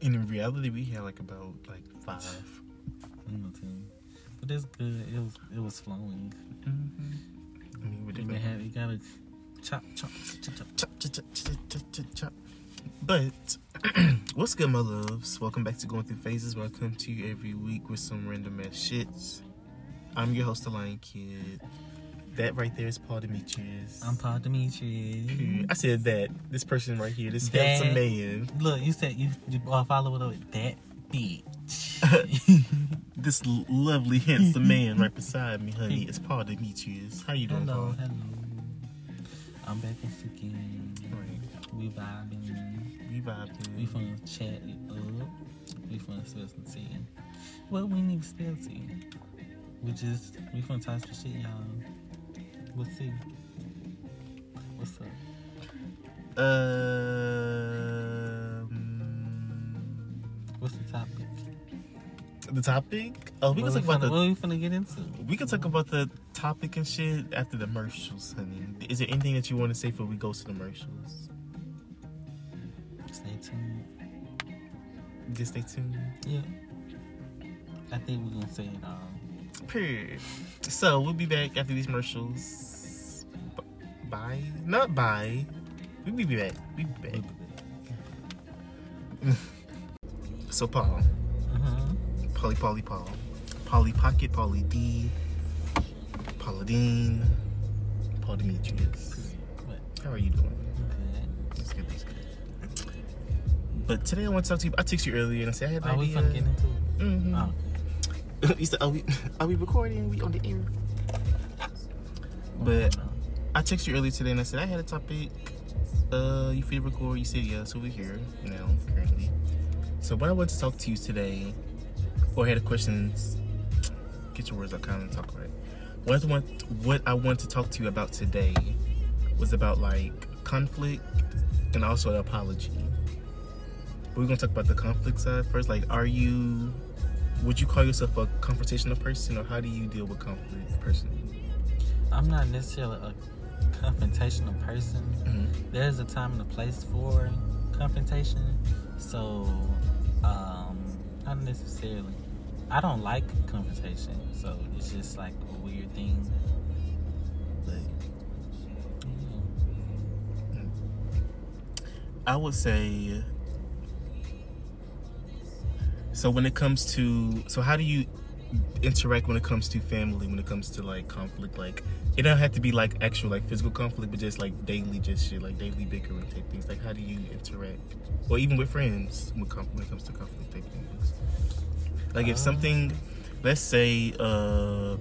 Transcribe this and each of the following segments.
In reality, we had like about like five. But it's good. It was it was flowing. Mm-hmm. I mean, we You did had you gotta chop chop chop chop. chop, chop, chop, chop, chop, chop, chop. But what's good, my loves? Welcome back to Going Through Phases, where I come to you every week with some random ass shits. I'm your host, the Lion Kid. That right there is Paul Demetrius. I'm Paul Demetrius. I said that. This person right here, this That- handsome man, Look, you said you you uh, follow it up with that bitch. this lovely handsome man right beside me, honey, is Paul Demetrius. How you doing, hello, Paul? hello. I'm back once again. Right. We vibing. We vibing. We finna chat it up. We finna spill some tea. Well, we need to spill tea. We just we finna talk some shit, y'all. What's tea? What's up? Um, What's the topic? the topic? Oh, we what, can talk about finna, the what are we finna get into? We can talk about the topic and shit after the commercials, honey. Is there anything that you want to say before we go to the commercials? Stay tuned. Just stay tuned. Yeah. I think we're gonna say it all. Period. So we'll be back after these commercials. B- bye. Not bye. We'll be back. We'll be back. So Paul. Uh-huh. Polly Polly Paul. Polly Pocket, Polly D. Paula Deen. Paul Demetrius. What? How are you doing? Okay. That's good, that's good. But today I want to talk to you. I texted you earlier and I said I had an Are we idea. finna get into it? Mhm. Oh. you said, are we, are we recording? We on the air? But I texted you earlier today and I said I had a topic. Uh, you free to record? You said yeah, so we're here now currently. So what I want to talk to you today, or I had a question. Get your words out, kind of talk right. What I want, what I want to talk to you about today, was about like conflict and also an apology. But we're gonna talk about the conflict side first. Like, are you? Would you call yourself a confrontational person, or how do you deal with conflict personally? I'm not necessarily a confrontational person. Mhm. There's a time and a place for confrontation. So, um, not necessarily. I don't like confrontation, so it's just like a weird thing. But yeah. I would say. So when it comes to, so how do you interact when it comes to family? When it comes to like conflict, like it don't have to be like actual like physical conflict, but just like daily, just shit like daily bickering type things. Like how do you interact, or even with friends when, com- when it comes to conflict type things? Like if Um. something, let's say, uh,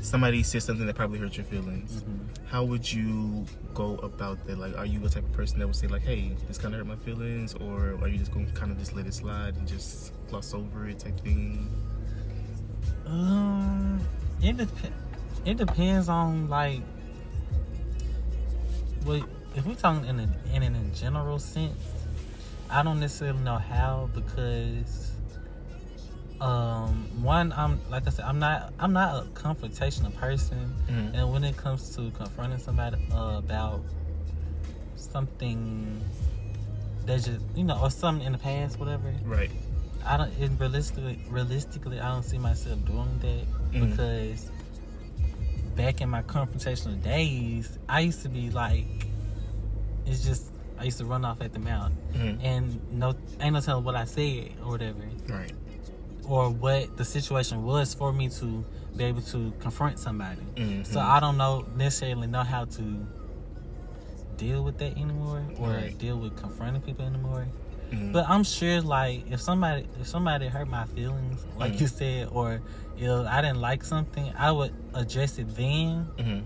somebody says something that probably hurt your feelings. Mhm. how would you go about that? Like, are you a type of person that would say like, "Hey, this kind of hurt my feelings," or are you just going to kind of just let it slide and just gloss over it type thing? Um, it dep- it depends on like, well, if we're talking in a, in an in general sense, I don't necessarily know how because, um, one, I'm like I said, I'm not I'm not a confrontational person, Mhm. and when it comes to confronting somebody uh, about something that just you know or something in the past, whatever. Right. I don't. It realistically, realistically, I don't see myself doing that Mhm. because back in my confrontational days, I used to be like, it's just I used to run off at the mouth Mhm. and no, ain't no telling what I said or whatever, Right. Or what the situation was for me to be able to confront somebody. Mhm. So I don't know necessarily know how to deal with that anymore or Right. deal with confronting people anymore. Mhm. But I'm sure, like, if somebody if somebody hurt my feelings, like Mm. you said, or if I didn't like something, I would address it then. Mhm.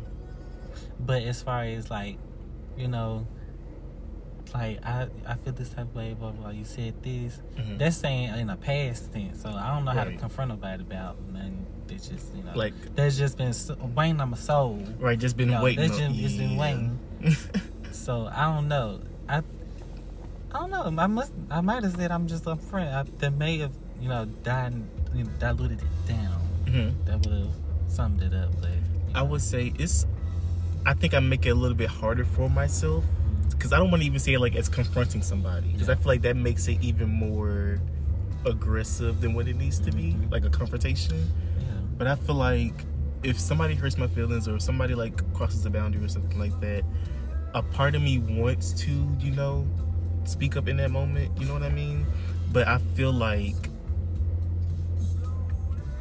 But as far as like, you know, like I I feel this type of way, blah blah. You said this. Mhm. That's saying in a past tense. So I don't know how to Right. confront nobody about nothing. That's just you know, Like- that's just been weighing on my soul. right. Just been No, waiting. that's just- it's been waiting. So I don't know. I I don't know. I must. I might have said I'm just a friend. I, that may have you know died, you know, diluted it down. Mhm. That would have summed it up. But you I know. would say it's. I think I make it a little bit harder for myself because I don't want to even say it like it's confronting somebody because I feel like that makes it even more aggressive than what it needs to be, Mhm. like a confrontation. Yeah. But I feel like if somebody hurts my feelings or if somebody like crosses a boundary or something like that, a part of me wants to, you know, speak up in that moment. You know what I mean? But I feel like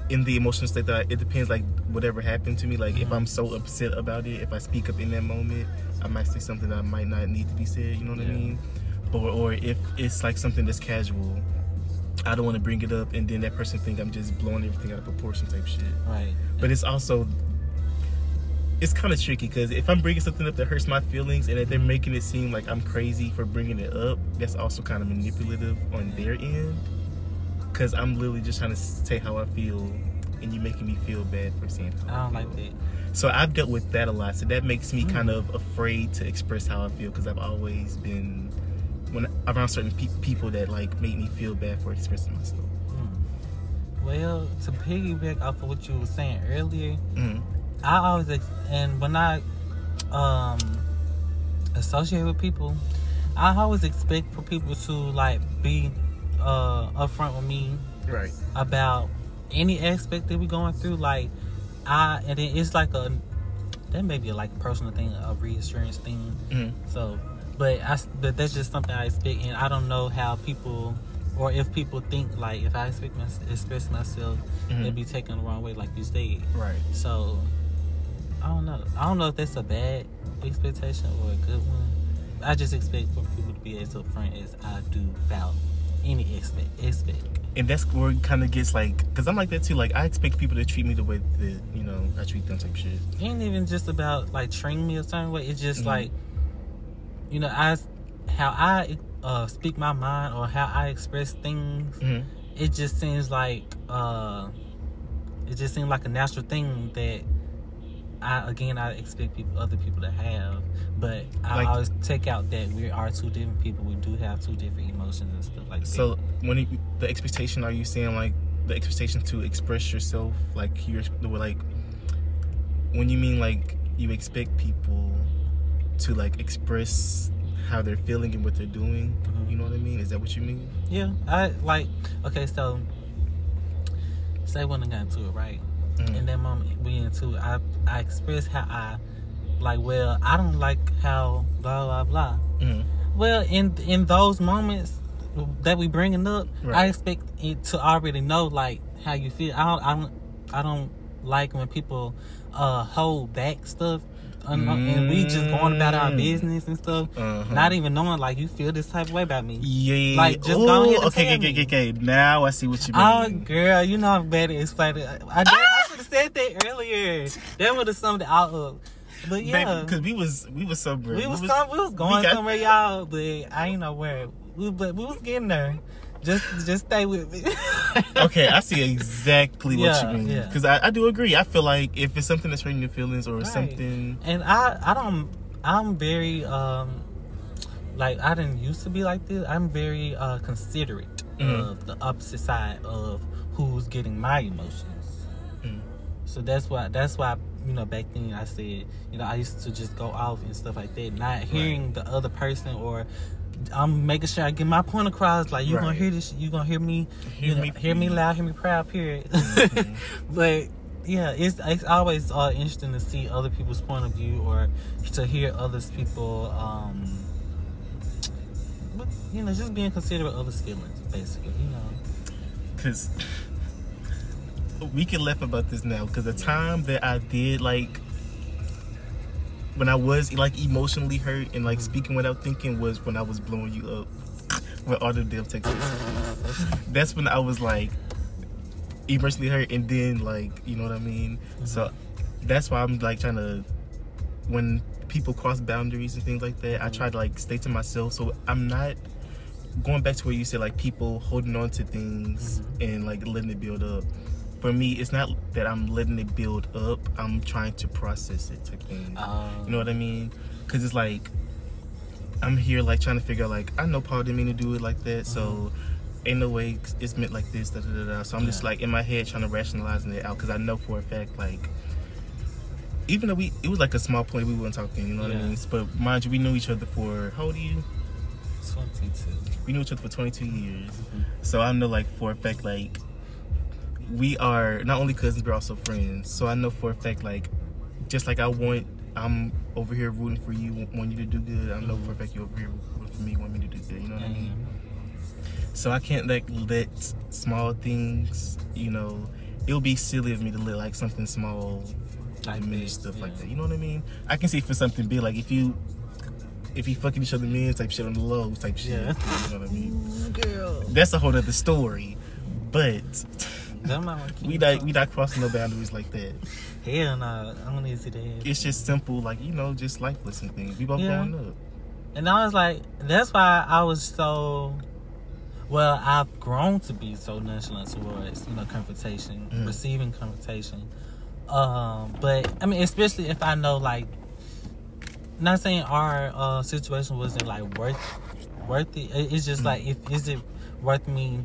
in the emotional state that I, it depends like whatever happened to me. Like if Mhm. I'm so upset about it, if I speak up in that moment, I might say something that might not need to be said. You know what I mean? Or or if it's like something that's casual. I don't want to bring it up, and then that person think I'm just blowing everything out of proportion, type shit Right. but it's also it's kind of tricky because if I'm bringing something up that hurts my feelings and they're making it seem like I'm crazy for bringing it up, that's also kind of manipulative on their end. Because I'm literally just trying to say how I feel, and you're making me feel bad for saying how I don't like that. So I've dealt with that a lot. So that makes me Mm. kind of afraid to express how I feel because I've always been when around certain pe- people that like make me feel bad for expressing myself. Mm. Well, to piggyback off of what you were saying earlier, Mm. I always ex- and when I um associate with people, I always expect for people to like be uh upfront with me Right. about any aspect that we're going through. Like I and then it's like a that may be like a personal thing, a reassurance thing. Mm. So, but I but that's just something I expect, and I don't know how people. Or if people think like if I expect my, express myself, Mhm. it'd be taken the wrong way, like you said. Right. So I don't know. I don't know if that's a bad expectation or a good one. I just expect for people to be as upfront as I do about any expect. expect. and that's where it kind of gets like because i'm like that too like i expect people to treat me the way that you know i treat them type shit It ain't even just about like treating me a certain way. It's just Mhm. like you know, I how I uh, speak my mind or how I express things. mm-hmm. It just seems like uh, it just seems like a natural thing that I again I expect people other people to have, but I Like- always take out that we are two different people. We do have two different emotions and stuff like that. so when you, the expectation are you saying like the expectation to express yourself like you're like when you mean like you expect people to like express how they're feeling and what they're doing Mhm. you know what i mean is that what you mean yeah, I like okay. So say when I got into it, right? Mhm. in that moment we into it, I I express how I like. Well, I don't like how blah blah blah. Mhm. Well, in in those moments that we bringing up, I expect it to already know like how you feel. I don't I don't I don't like when people uh hold back stuff. un- And we just going about our Mm. business and stuff, Uh-huh. not even knowing like you feel this type of way about me. yeah Like, just Ooh, go ahead and okay okay, okay okay now i see what you mean Oh, girl, you know I'm better at explaining. I, did- I should have said that earlier. That would have summed it all up. But yeah, because we was we was so we was some, we was going we got- somewhere, y'all. But I ain't know where. We, but we was getting there. Just just stay with me. okay, I see exactly what Yeah, you mean. yeah. Because I, I do agree. I feel like if it's something that's hurting your feelings or Right. something, And I I don't I'm very um like I didn't used to be like this. I'm very uh considerate Mhm. of the opposite side of who's getting my emotions. So that's why that's why you know back then I said you know I used to just go off and stuff like that, not hearing the other person or I'm making sure I get my point across. Like you gonna hear this, you gonna hear me, Hear you know, me, hear me loud, hear me proud. Period. Mhm. but yeah, it's it's always uh, interesting to see other people's point of view or to hear others people. Um, but, you know, just being considerate of other feelings, basically. You know. because we can laugh about this now. Because the time that I did like when I was like emotionally hurt and like speaking without thinking was when I was blowing you up with all the damn texts. That's when I was like emotionally hurt, and then like you know what I mean. So that's why I'm like trying to when people cross boundaries and things like that. I try to like stay to myself, so I'm not going back to where you said like people holding on to things and like letting it build up. For me, it's not that I'm letting it build up. I'm trying to process it thing. Um, You know what I mean? Because it's like I'm here like trying to figure out like I know Paul didn't mean to do it like that, so ain't no way it's meant like this. Da, da, da. So I'm just like in my head trying to rationalizing it out because I know for a fact like even though we it was like a small point, we weren't talking. You know what I mean? But mind you, we knew each other for how old are you? Twenty two. We knew each other for 22 years. Mm-hmm. So I know like for a fact like we are not only cousins but also friends. So I know for a fact like just like I want I'm over here rooting for you, want you to do good. I know for a fact you're over here rooting for me, want me to do good. You know what I mean? Mm-hmm. So I can't like let small things, you know, it would be silly of me to let like something small Like diminish this, stuff like that. You know what I mean? I can see for something big, like if you if you fucking each other men type shit on the low type shit. Yeah. You know what I mean? Girl. That's a whole other story. But Them not we not we not crossing no boundaries like that. Hell no. I don't need to see that. It's just simple, like, you know, just life lesson things. We both Yeah. growing up. And I was like, that's why I was so. Well, I've grown to be so nonchalant towards you know confrontation, Mm. receiving confrontation. Um, but I mean, especially if I know like, not saying our uh, situation wasn't like worth worth it. It- It's just Mm. like if is it worth me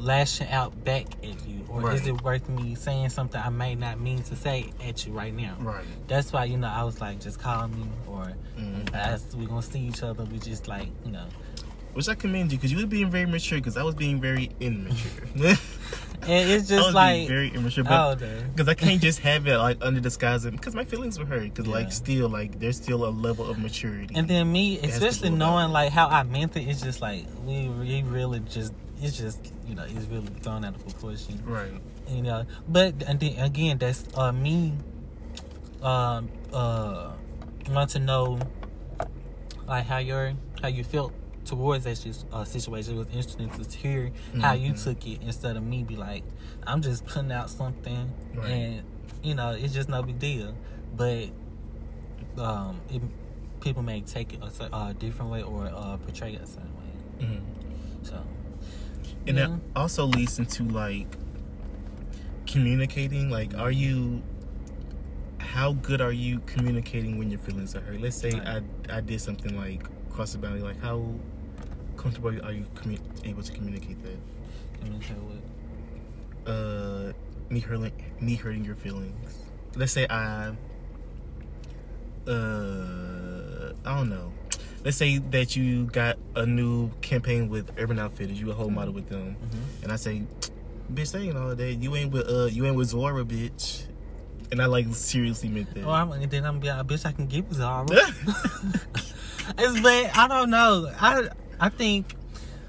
lashing out back at you, or is it worth me saying something I may not mean to say at you right now? Right. That's why you know I was like, just call me, or Mm. as we're gonna see each other, we just like you know. Which I commend you because you were being very mature because I was being very immature. And it's just like very immature, oh, but because I can't just have it like under disguise because my feelings were hurt. Because Yeah. like still like there's still a level of maturity. And then me, especially knowing down. like how I meant it, it's just like we, we really just it's just you know it's really thrown out of proportion. right. you know but and then again that's uh me um uh want to know like how your how you felt towards that uh, situation it was interesting to hear how you Mhm. took it instead of me be like i'm just putting out something Right. and you know it's just no big deal but um it, people may take it a, a different way or uh portray it a certain way Mhm. so And yeah. that also leads into like communicating. Like, are you? How good are you communicating when your feelings are hurt? Let's say Right. I I did something like cross the boundary. Like, how comfortable are you commu- able to communicate that? communicate with uh me hurting me hurting your feelings. Let's say I uh I don't know. Let's say that you got a new campaign with Urban Outfitters, you a whole model with them, Mhm. and I say, bitch, that ain't all that. You ain't with uh you ain't with Zora, bitch. And I like seriously meant that. Oh, I'm, and then I'm be like, bitch, I can give Zara. it's but I don't know. I I think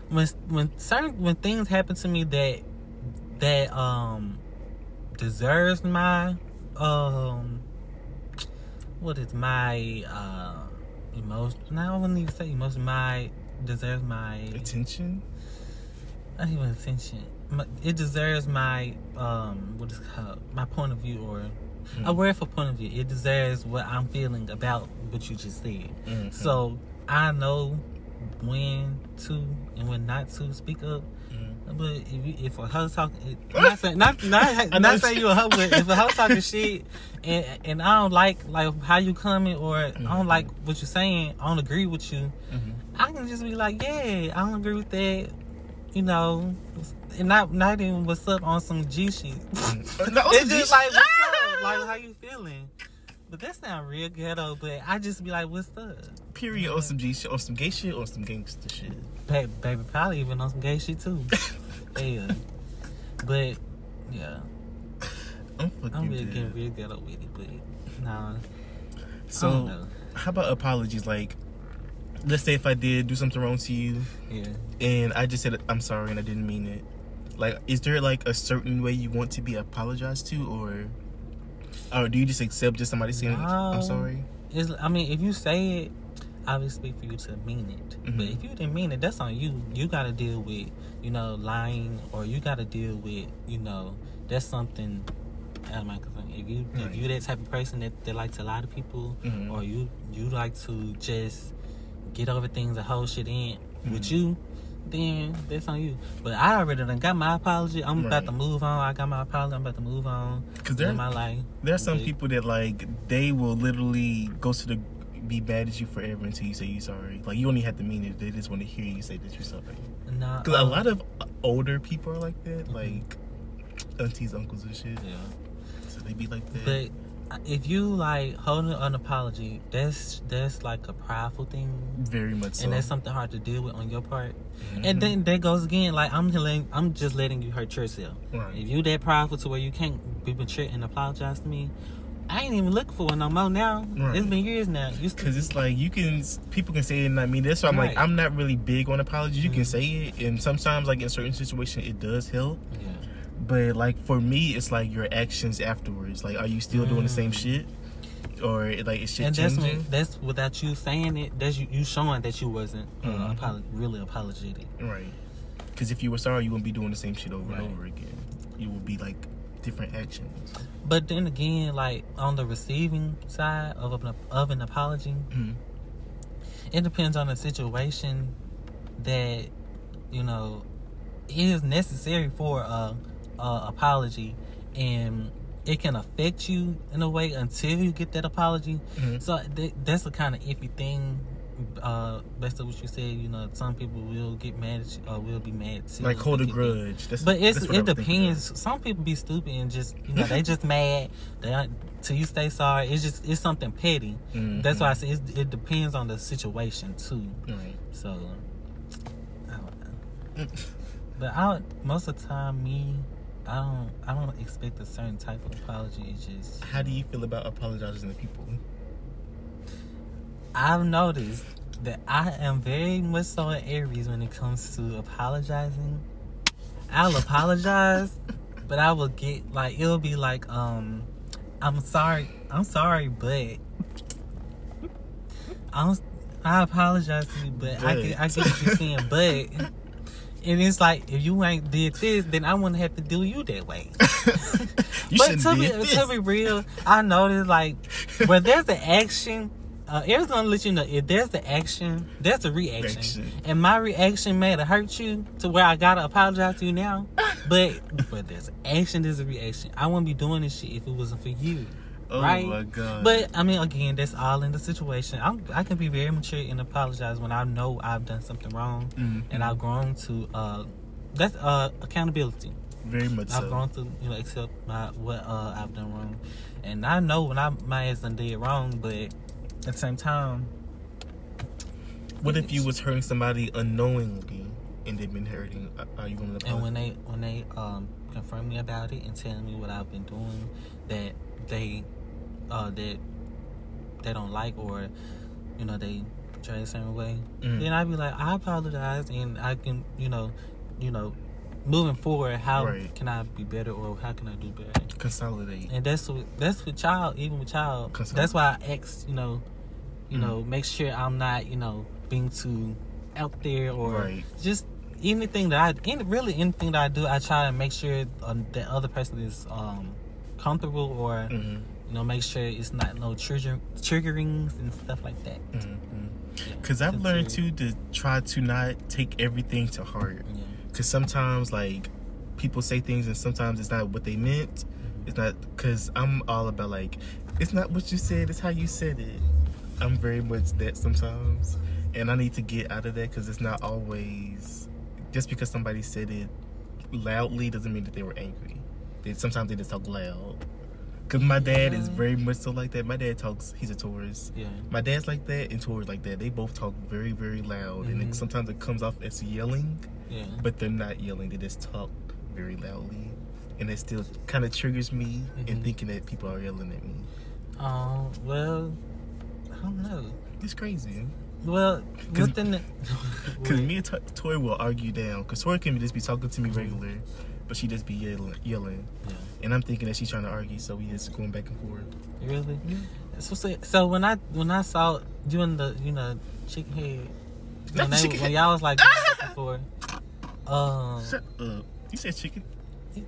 when when certain when things happen to me that that um deserves my um what is my uh emotion? No, I wouldn't even say emotion. My deserves my Attention. not even attention. My, it deserves my um what is it called my point of view or Mm. a word for point of view. It deserves what I'm feeling about what you just said. Mhm. So I know when to and when not to speak up. But if, if a hoe talk, I'm not saying not not, not saying you- a hoe, but if a hoe talking shit and and I don't like like how you coming or I Mhm. don't like what you're saying, I don't agree with you. Mhm. I can just be like, yeah, I don't agree with that. You know, and not not even what's up on some G shit. No, it's just like what's up, like how you feeling. But that sound real ghetto. But I just be like, what's up, Period. On some G shit, on some gay shit, or some gangster shit. Ba- baby? Probably even on some gay shit too. yeah, but yeah, I'm fucking I'm really dead. getting real ghetto with it. But nah, So, how about apologies? Like, let's say if I did do something wrong to you, yeah. and I just said I'm sorry and I didn't mean it. Like, is there like a certain way you want to be apologized to, or, or do you just accept just somebody saying I'm No. sorry? It's, I mean, if you say it, obviously for you to mean it. But Mhm. if you didn't mean it, that's on you. You got to deal with, you know, lying, or you got to deal with, you know, that's something out of my concern. If you Right. if you that type of person that, that like to lie to people, Mhm. or you you like to just get over things and hold shit in with Mhm. you, then that's on you. But I already done got my apology. I'm about to move on. I got my apology. I'm about to move on. Because in there, my life. there are some people that like they will literally go to the be bad at you forever until you say you're sorry. Like you don't have to mean it; they just want to hear you say that you're sorry. Nah, Because a um, lot of older people are like that, Mhm. like aunties, uncles, and shit. yeah. So they be like that. But if you like holding an apology, that's that's like a prideful thing, Very much so. and that's something hard to deal with on your part. Mhm. And then that goes again, like I'm letting, I'm just letting you hurt yourself. Right. If you that prideful to where you can't be mature and apologize to me, I ain't even looking for one no more now. Right. It's been years now. You Cause it's like you can, people can say it and not mean. That's why I'm like, I'm not really big on apologies. You can Mhm. say it, and sometimes, like in certain situations, it does help. yeah. But like for me, it's like your actions afterwards. Like, are you still doing the same Mm. shit, or like is shit and that's changing? that's without you saying it. That's you, you showing that you wasn't uh, Mhm. apolo- really apologetic. Right. Because if you were sorry, you wouldn't be doing the same shit over Right. and over again. You would be like different actions. But then again, like on the receiving side of an, of an apology, Mhm. it depends on the situation that you know is necessary for a, a apology, and it can affect you in a way until you get that apology. Mhm. So th- that's a kind of iffy thing. Uh, based on what you said, you know, some people will get mad at you, or will be mad too. Like hold a It can be- grudge. That's, But it's it was thinking of. depends. Some people be stupid and just you know they just mad. They till you stay sorry. It's just it's something petty. Mhm. That's why I say it depends on the situation too. Right. So I don't know. But I most of the time me I don't I don't expect a certain type of apology. It's just How do you feel about apologizing to people? I've noticed that I am very much so an Aries when it comes to apologizing. I'll apologize, but I will get like it'll be like um I'm sorry, I'm sorry, but I'm I apologize to you, but I get I get what you're saying, but and it's like if you ain't did this, then I wouldn't have to do you that way. you but to be to be real, I noticed like where there's an action, uh, Aries gonna let you know if there's the action, there's a reaction, Action. and my reaction may have hurt you to where I gotta apologize to you now. But but there's action, there's a reaction. I wouldn't be doing this shit if it wasn't for you. oh right? my god. But I mean, again, that's all in the situation. I'm, I can be very mature and apologize when I know I've done something wrong, Mhm. and I've grown to. Uh, that's uh, accountability. very much I've so. grown to you know accept my what uh, I've done wrong, and I know when I my ass done did wrong, but at the same time, What if you was hurting somebody unknowingly and they've been hurting? Are- Are you going to and when they when they um confront me about it and tell me what I've been doing that they uh that they don't like or you know they try a certain way, Mm. then I'd be like I apologize and I can you know you know moving forward how Right. can I be better or how can I do better. Consolidate. And that's what that's with child, even with child. That's why I ask, you know, you Mhm. know, make sure I'm not, you know, being too out there or Right. just anything that I, any, really anything that I do, I try to make sure um, that other person is um, comfortable or hmm you know, make sure it's not no trigger triggerings and stuff like that. hmm Yeah. Because I've learned too to try to not take everything to heart. Yeah. Because sometimes, like, people say things and sometimes it's not what they meant. It's not, because I'm all about, like, it's not what you said, it's how you said it. I'm very much that sometimes. And I need to get out of that because it's not always, just because somebody said it loudly doesn't mean that they were angry. They, sometimes they just talk loud. Because my dad is very much so like that. My dad talks, he's a Taurus. Yeah. My dad's like that and Taurus like that. They both talk very, very loud. And Mhm. it, sometimes it comes off as yelling Yeah. but they're not yelling. They just talk very loudly, and it still kind of triggers me in Mhm. thinking that people are yelling at me. Um. Well, I don't know. It's crazy. Well, 'Cause- within the. Cause me and T- Tori will argue down. Cause Tori can just be talking to me Mhm. regular, but she just be yelling, yelling, Yeah. and I'm thinking that she's trying to argue, so we just going back and forth. Really? So, so, so when I when I saw you in the you know chicken head Not when, they, chicken when y'all was like before, um, Shut up. You said chicken.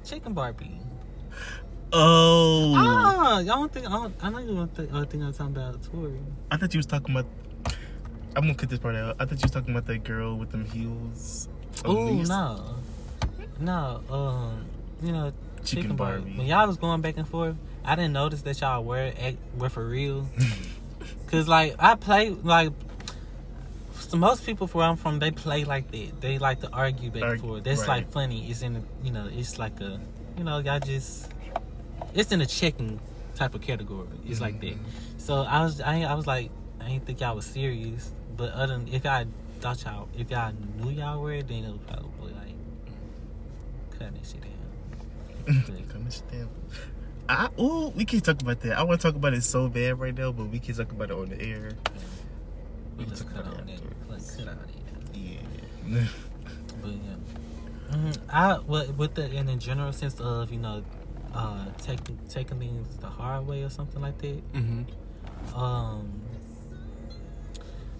chicken Barbie. Oh, Ah, y'all don't think I, don't, I know you don't think, uh, think I'm talking about Tori. I thought you was talking about. I'm gonna cut this part out. I thought you was talking about that girl with them heels. Oh no, no, um, you know Chicken chicken, Barbie. Barbie. When y'all was going back and forth, I didn't notice that y'all were act, were for real. Cause like I play like so most people where I'm from, they play like that. They like to argue back and forth. That's right. like funny. It's in you know, it's like a you know, y'all just it's in a checking type of category. It's like that. Mhm. So I was I, I was like I didn't think y'all was serious. But other than if I thought y'all if y'all knew y'all were, then it was probably like cutting that shit down. Come and stamp. I ooh, we can talk about that. I want to talk about it so bad right now, but we can talk about it on the air. We can just talk cut about on it that. afterwards. Like cut on it. Yeah. But yeah, mm, I with with the in the general sense of you know, uh, taking taking things the hard way or something like that. mm-hmm. Um,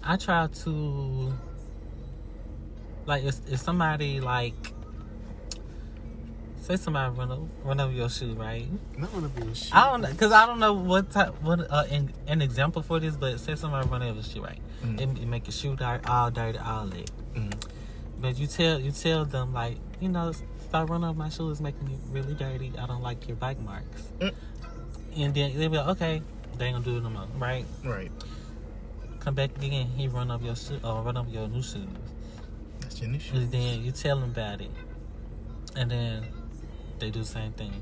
I try to like if, if somebody like say somebody run over, run over your shoe, right? Not one of your shit. I don't know because I don't know what type what uh, an, an example for this, but say somebody run over your shoe, right? Mhm. It, it make your shoe dirty, all dirty, all that. But you tell you tell them like you know stop running off my shoe is making me really dirty. I don't like your bike marks. Mm. And then they be like, okay, they ain't gonna do it no more, right? Right. Come back again, he run up your shoe or run up your new shoes. That's your new shoes. And then you tell them about it, and then they do the same thing.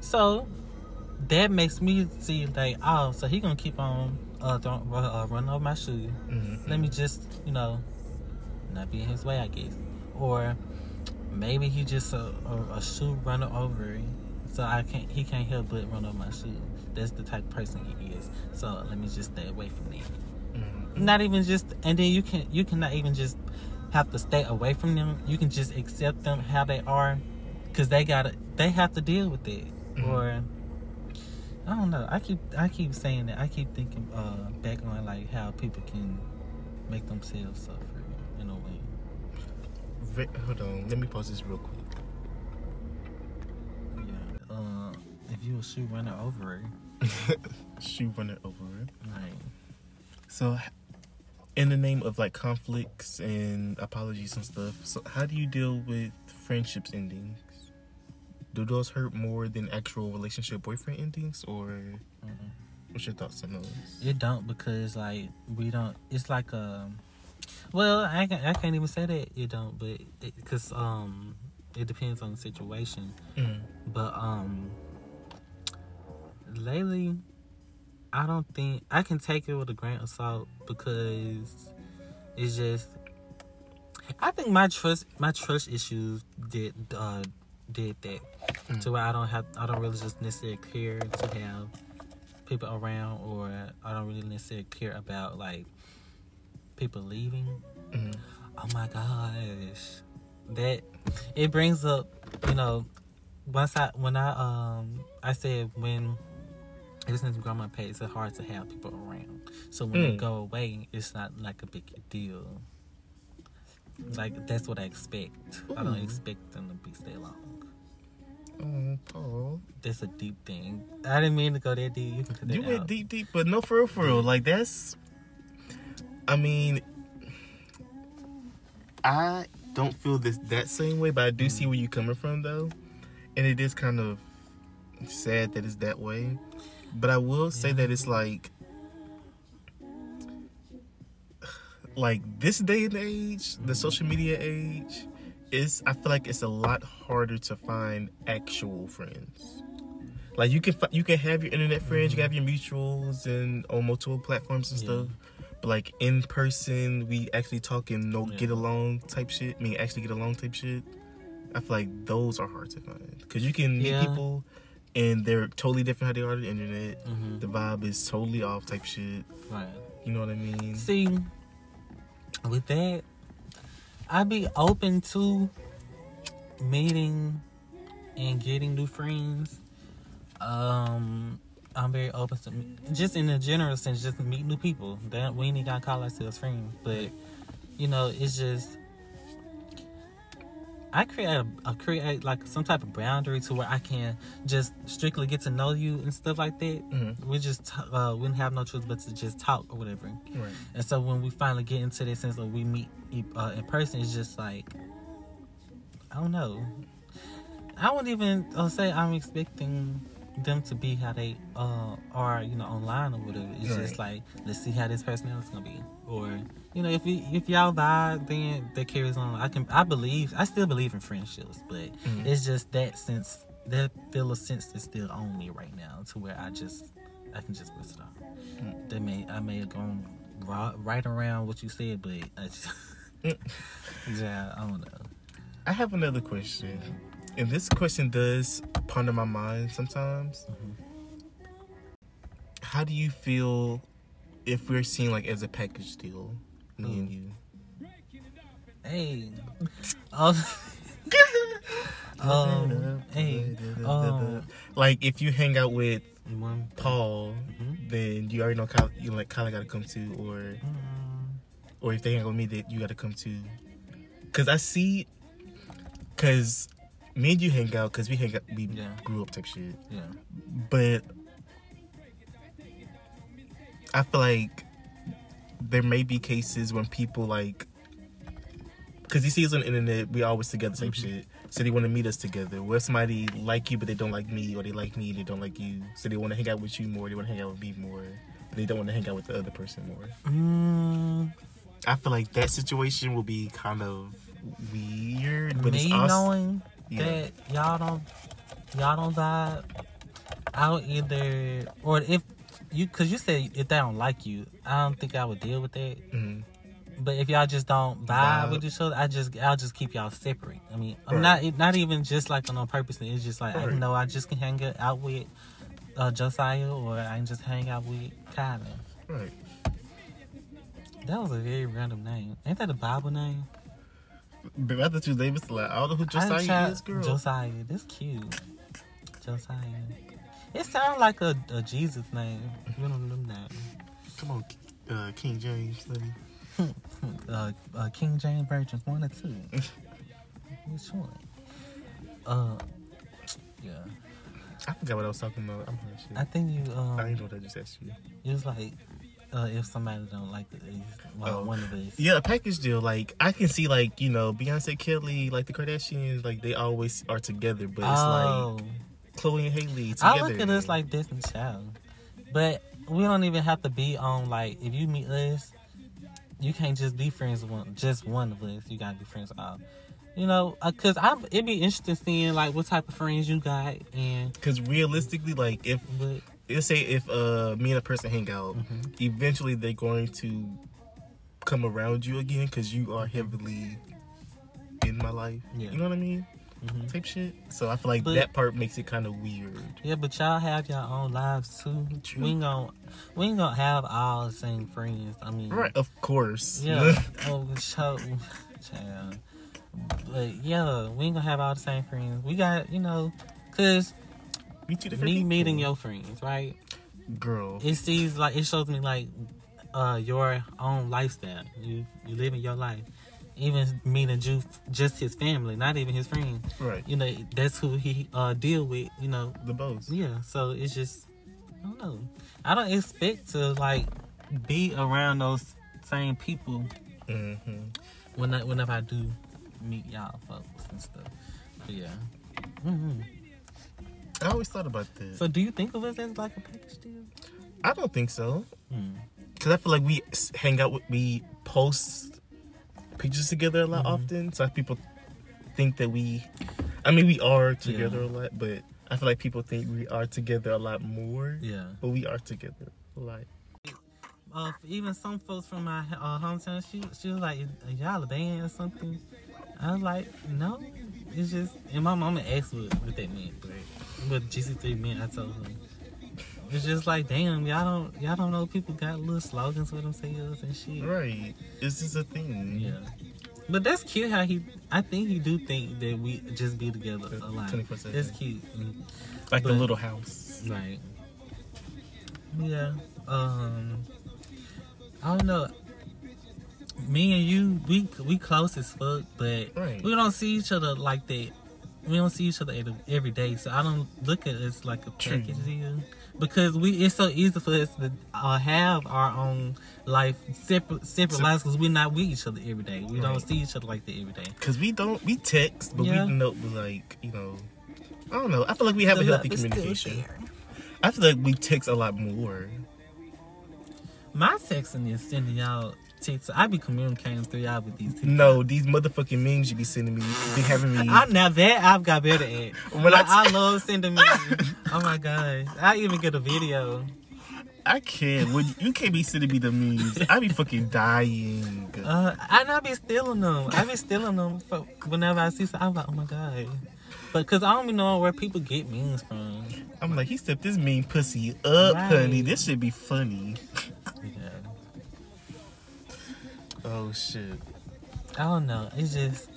So that makes me see like, oh, so he gonna keep on uh, throwing, uh running over my shoe. Mhm. let me just you know not be in his way i guess or maybe he just a, a, a shoe runner over so i can't he can't help but run over my shoe that's the type of person he is so let me just stay away from that Mhm. not even just and then you can you cannot even just have to stay away from them you can just accept them how they are because they gotta they have to deal with it Mhm. or I don't know. I keep I keep saying that. I keep thinking uh, back on like how people can make themselves suffer in a way. Hold on. Let me pause this real quick. Yeah. Uh, if you a shoe runner over it, Shoe runner over it. like So, in the name of like conflicts and apologies and stuff, so how do you deal with friendships endings? Do those hurt more than actual relationship boyfriend endings, or mm-mm. what's your thoughts on those? it don't because like we don't. It's like um, well I I can't even say that you don't, but because um it depends on the situation. Mm. But um lately I don't think I can take it with a grain of salt because it's just I think my trust my trust issues did uh did that Mm. to where I don't have I don't really just necessarily care to have people around or I don't really necessarily care about like people leaving Mm. Oh my gosh, that it brings up, you know, once I when I um I said when ever since grandma passed, it's hard to have people around. So when they Mm. go away, it's not like a big deal. Like that's what I expect. I don't expect them to be stay long. Oh. That's a deep thing. I didn't mean to go that deep. You can cut You went out. deep, deep, but no, for real, for real. Like that's. I mean, I don't feel this that same way, but I do see where you're coming from, though, and it is kind of sad that it's that way. But I will say that it's like, like this day and age, the social media age, is I feel like it's a lot harder to find actual friends. Like you can you can have your internet friends, you can mm-hmm. have your mutuals and on multiple platforms and Yeah. stuff. But like in person, we actually talk and know Yeah. get along type shit. I mean, actually get along type shit. I feel like those are hard to find because you can meet Yeah. people and they're totally different how they are on the internet. Mhm. The vibe is totally off type shit. Right. You know what I mean? See, with that, I'd be open to meeting and getting new friends. Um, I'm very open to just in a general sense, just meet new people. That we ain't even gotta call ourselves friends, but you know, it's just I create a, a create like some type of boundary to where I can just strictly get to know you and stuff like that. Mhm. We just uh, we didn't have no choice but to just talk or whatever. Right. And so when we finally get into that sense of we meet uh, in person, it's just like I don't know. I wouldn't even uh, say I'm expecting them to be how they uh, are, you know, online or whatever. It's just like let's see how this personality's gonna be, or you know, if you, if y'all vibe, then that carries on. I can I believe I still believe in friendships, but Mhm. it's just that sense that feel of sense is still on me right now to where I just I can just list it off. Mm. That may I may have gone right, right around what you said, but I just yeah I don't know. I have another question, and this question does ponder my mind sometimes. How do you feel if we're seen like as a package deal, me and you? Hey, um, um, hey, um, like if you hang out with one, Paul, Mhm. then you already know Kyle, you like Kyle got to come to, or mm, or if they hang out with me, that you got to come to. Cause I see, cause me and you hang out, cause we hang out, we Yeah. grew up type shit. yeah, But I feel like there may be cases when people like, cause you see us on the internet, we always together type Mhm. shit. So they want to meet us together. Where somebody like you, but they don't like me, or they like me, and they don't like you. So they want to hang out with you more. They want to hang out with me more. But they don't want to hang out with the other person more. mm, I feel like that situation will be kind of weird, but me it's also knowing yeah. that y'all don't y'all don't vibe, I'll either or if you because you said if they don't like you, I don't think I would deal with that. Mhm. But if y'all just don't vibe, Vibe. with each other, I just I'll just keep y'all separate. I mean, I'm Right. not not even just like on purpose. It's just like I know I just can hang out with uh, Josiah or I can just hang out with Kylan. right. That was a very random name. Ain't that a Bible name? But I thought you name is like I don't know who Josiah tried- is, girl. Josiah, that's cute. Josiah. It sounds like a, a Jesus name. One of them names. Come on, uh, King James, me. Uh, uh, King James Versions one or two. Which one? Uh, yeah. I forgot what I was talking about. I'm. I think you um, I didn't know what I just asked you. it was like uh, if somebody don't like the well, Oh. one of us. Yeah, a package deal. Like I can see, like you know, Beyonce, Kelly, like the Kardashians, like they always are together. But it's oh, like Chloe and Halle together. I look at us like Destiny Child, but we don't even have to be on like if you meet us, you can't just be friends with one, just one of us. You gotta be friends with all. You know, uh, cause I it'd be interesting seeing like what type of friends you got and Because realistically, like if but let's say if uh me and a person hang out, Mhm. eventually they're going to come around you again because you are heavily in my life. Yeah. You know what I mean? mhm. Type shit. So I feel like But- that part makes it kind of weird. yeah, but y'all have your own lives too. True. We ain't gonna we ain't gonna have all the same friends. I mean, Right, of course. Yeah. oh, child. But yeah, we ain't gonna have all the same friends. We got, you know, cause two different me people. meeting your friends, right? girl. It sees like it shows me like uh your own lifestyle. You you living your life. Even meeting you, just his family, not even his friends. right. You know, that's who he uh deal with. You know, The bows. yeah. So it's just, I don't know. I don't expect to like be around those same people Mm-hmm. when I, whenever I do meet y'all folks and stuff. But yeah. hmm I always thought about this. So do you think of us as like a package deal? I don't think so. Hmm. Because I feel like we hang out with, we post pictures together a lot Mhm. often. So people think that we, I mean, we are together a lot, but I feel like people think we are together a lot more. Yeah. But we are together a lot. Uh, even some folks from my uh, hometown, she she was like, y'all a band or something?" I was like, "No, it's just." And my mama asked what, what that meant, but what GC3 meant, I told him. It's just like, damn, y'all don't y'all don't know people got little slogans for themselves and shit. Right. It's just a thing. Yeah. But that's cute how he. I think he do think that we just be together a lot. 24/7. It's cute. Like the little house. Right. Yeah. Um. I don't know. Me and you, we we close as fuck, but Right. we don't see each other like that. We don't see each other every, every day, so I don't look at us like a True. package deal. Because we, it's so easy for us to uh, have our own life separate, separate Sep- lives because we're not with each other every day. We don't see each other like that every day. Because we don't, we text, but Yeah. we know, like, you know, I don't know. I feel like we have The a healthy love is still communication. I feel like we text a lot more. My texting is sending y'all TikTok. I be communicating through y'all with these. TikTok. No, these motherfucking memes you be sending me be having me. I now that I've got better at. When Like, I I love sending memes. oh my god! I even get a video. I can't. When you can't be sending me the memes, I be fucking dying. Uh, and I be stealing them. I be stealing them for whenever I see. Some, I'm like, oh my god. But cause I don't even know where people get memes from. I'm like, he stepped this mean pussy up, Right. honey. This should be funny. Oh shit. I don't know. It's just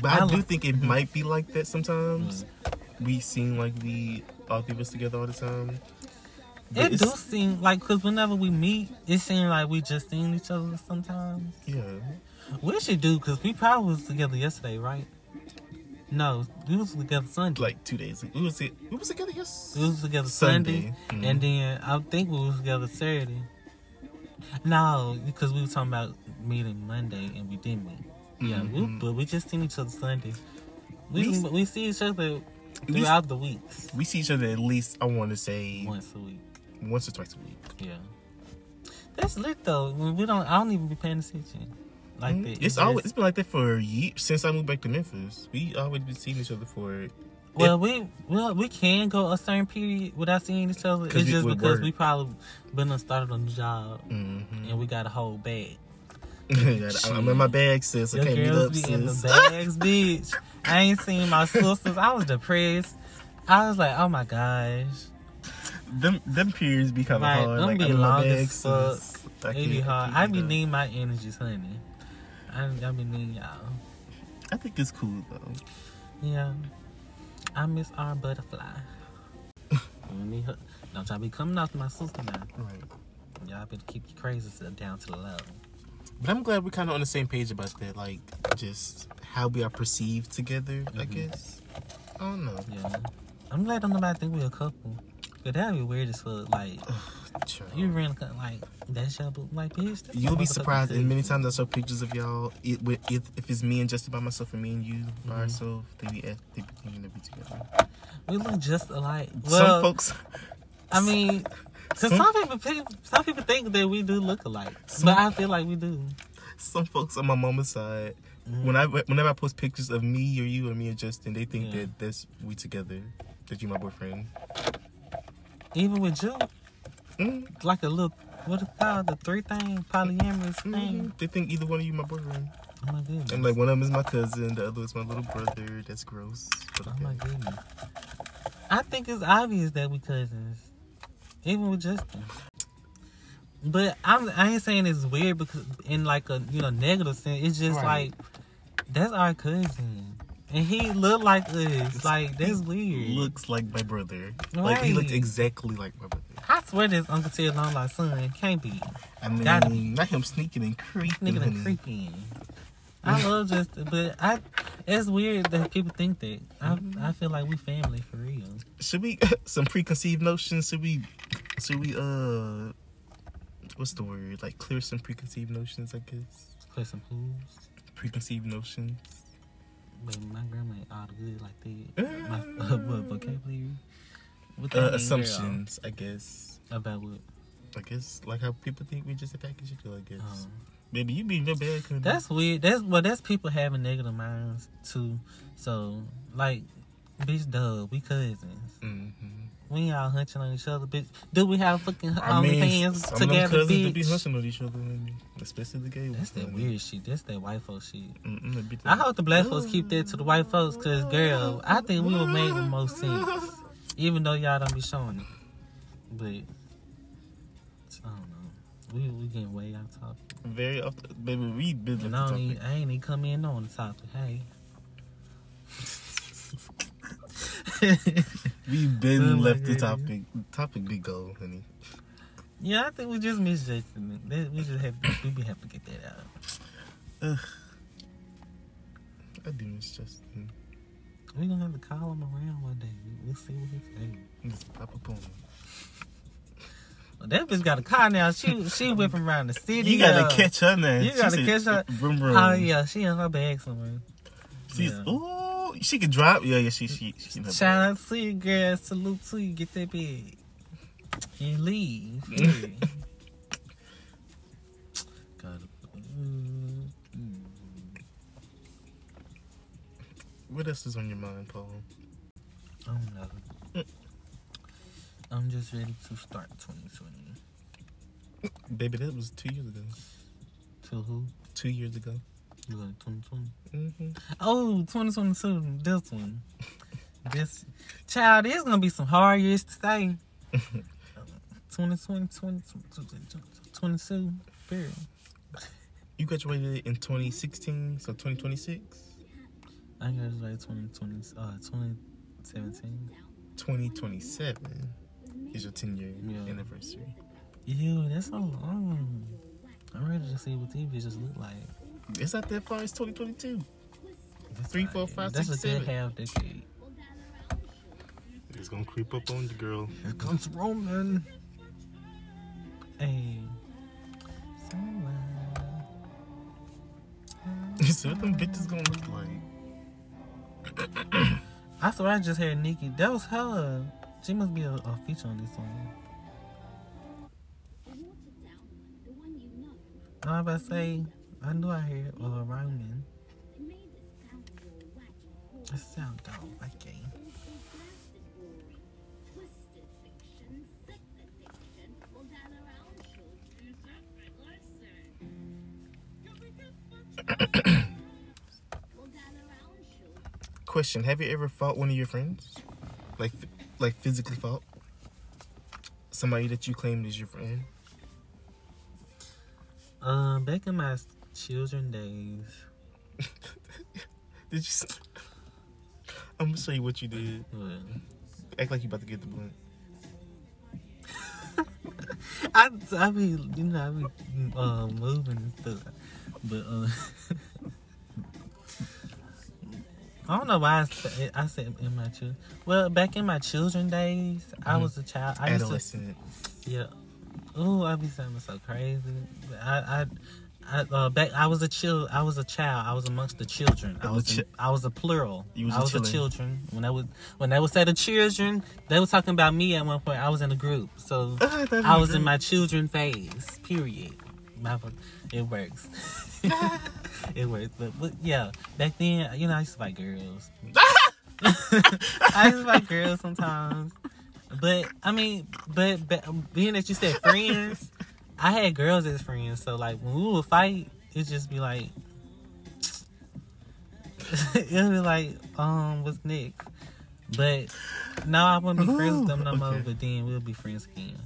But I, I do like- think it might be like that sometimes. Mm. We seem like we all three of us together all the time. But it do seem like because whenever we meet, it seems like we just seen each other sometimes. Yeah. We should do because we probably was together yesterday, right? No, we was together Sunday. Like two days. We was we was together yes. we was together Sunday, Sunday. Mhm. and then I think we was together Saturday. No, because we were talking about meeting Monday and we didn't meet. Yeah, we, Mhm. but we just seen each other Sunday. We We- we, see each other We- throughout the weeks, We see each other at least I want to say once a week. once or twice a week. Yeah, that's lit though. We don't, I don't even be paying attention like Mhm. that. It's just- always it's been like that for years since I moved back to Memphis. We always been seeing each other for Well, we well we can go a certain period without seeing each other. It's just because work. we probably been on started a new job mm-hmm. and we got a whole bag. I'm in my bag, sis. I Your can't meet up, be in the sis. bags, bitch. I ain't seen my sisters. I was depressed. I was like, oh my gosh. them them periods be kind of Like, hard. them Like be I'm long bag, as fuck. sis. It be hard. I be needing my energies, honey. I, I be needing y'all. I think it's cool though. Yeah. I miss our butterfly. Her- Don't y'all be coming off my sister now. Right. Y'all better keep your crazy stuff down to the level. But I'm glad we're kind of on the same page about that. Like, just how we are perceived together. I Mhm. guess. I don't know. Yeah. I'm glad don't nobody think we a couple. But that'd be weird as fuck. Like, You really cut- like that's your like bitch. You'll be surprised. And many times I show pictures of y'all. It, with, if, if it's me and Justin by myself and me and you by Mhm. ourselves, they be at, they be thinking that we together. we look just alike. some folks, I mean, cause Some- some people, some people think that we do look alike, Some- but I feel like we do. some folks on my mama's side, Mhm. when I whenever I post pictures of me or you or me and Justin, they think Yeah. that that's we together. That you my boyfriend. Even with you, Mm, like a little what is it called the three thing polyamorous mhm. thing. They think either one of you my boyfriend. Oh my goodness. And like one of them is my cousin, the other is my little brother. That's gross. But Oh okay. my goodness. I think it's obvious that we cousins, even with Justin. But I'm I ain't saying it's weird because in like a you know negative sense. It's just Right. like that's our cousin, and he look like us. Like that's He weird. Looks like my brother. Like he looked exactly like my brother. I swear this Uncle Ted long like son can't be I mean, Gotta be. not him sneaking and creeping. honey. and creepy. I love Justin, but I it's weird that people think that. I I feel like we family for real. Should we some preconceived notions? Should we? Should we? Uh, what's the word? Like clear some preconceived notions. I guess Play some pools. preconceived notions. But my grandma ain't all good like that. My uh, vocabulary. Uh, assumptions. I guess. about what? I guess like how people think we just a package deal. I guess. Um, Maybe you be in your honey. that's weird. That's well, that's people having negative minds too. So like, bitch, duh, we cousins. Mhm. We all hunching on each other, bitch. Do we have fucking I mean, OnlyFans some of them together, cousins to be bitch? hunching on each other, honey. especially the gay ones. That's that weird shit. That's that white folks shit. Mm-mm, I hope the black folks keep that to the white folks, cause girl, I think we would make the most sense, even though y'all don't be showing it. But I don't know. We we getting way off topic. Very often, baby, we been And I, don't even. I ain't even come in on the topic. Hey. We been Oh left the topic. Topic big goal, honey. yeah, I think we just misjudging it. We just have we be have to get that out. Ugh. I do miss Justin. We gonna have to call him around one day. We'll see what he say. Up on him. Well, that bitch got a car now. She she whipping around the city. You gotta uh, catch her now. You gotta catch her. Vroom, vroom. Oh yeah, she in her bag somewhere. She's Yeah. ooh, she can drop. Yeah, yeah, she she she Shout out to you, girl. Salute to you. Get that bag and leave. Yeah. Gotta What else is on your mind, Paul? I don't know. I'm just ready to start 2020. Baby, that was two years ago. To who? Two years ago. You like 2020? Mm-hmm. Oh, 2022. This one. This child, there's gonna be some hard years to stay. 2020, 2022. Period. You graduated in 2016, so 2026, I graduated 2020, uh, 2017. 2027 is your 10 year Yeah. anniversary. Ew, that's so long. I'm ready to see what these bitches look like. It's not that far. It's 2022. Three, four, five, That's six, a good seven. half decade. It's gonna creep up on the girl. Here comes Roman. Hey. You see what them bitches gonna look like? I swear I just heard Nikki. That was her. She must be a, a feature on this song. I was about to say, I knew I heard uh, Roman. It sound dope. Okay. Question: Have you ever fought one of your friends, like, like physically fought somebody that you claimed is your friend? Um, back in my children days, Did you? I'm gonna show you what you did. what? Act like you about to get the blunt. I, I be, you know, I be uh, moving and stuff. But, uh, I don't know why I said, I said in my children. Well, back in my children days, I Mhm. was a child. I used to, Adolescent. yeah. Ooh, I be sounding so crazy. I, I, I, uh, back, I was a child. I was a child. I was amongst the children. I was, chi- I was a plural. Was I a was a children. When I was, when they would say the children, they were talking about me at one point. I was in a group, so Ah, I was was in my children phase. Period. My, it works. it works. But, but yeah, back then, you know, I used to fight girls. I used to fight girls sometimes. But I mean, but, but being that you said friends, I had girls as friends. So like when we would fight, it'd just be like, it'll be like, um, what's next? But no, I wouldn't be friends with them no more. Okay. But then we'll be friends again.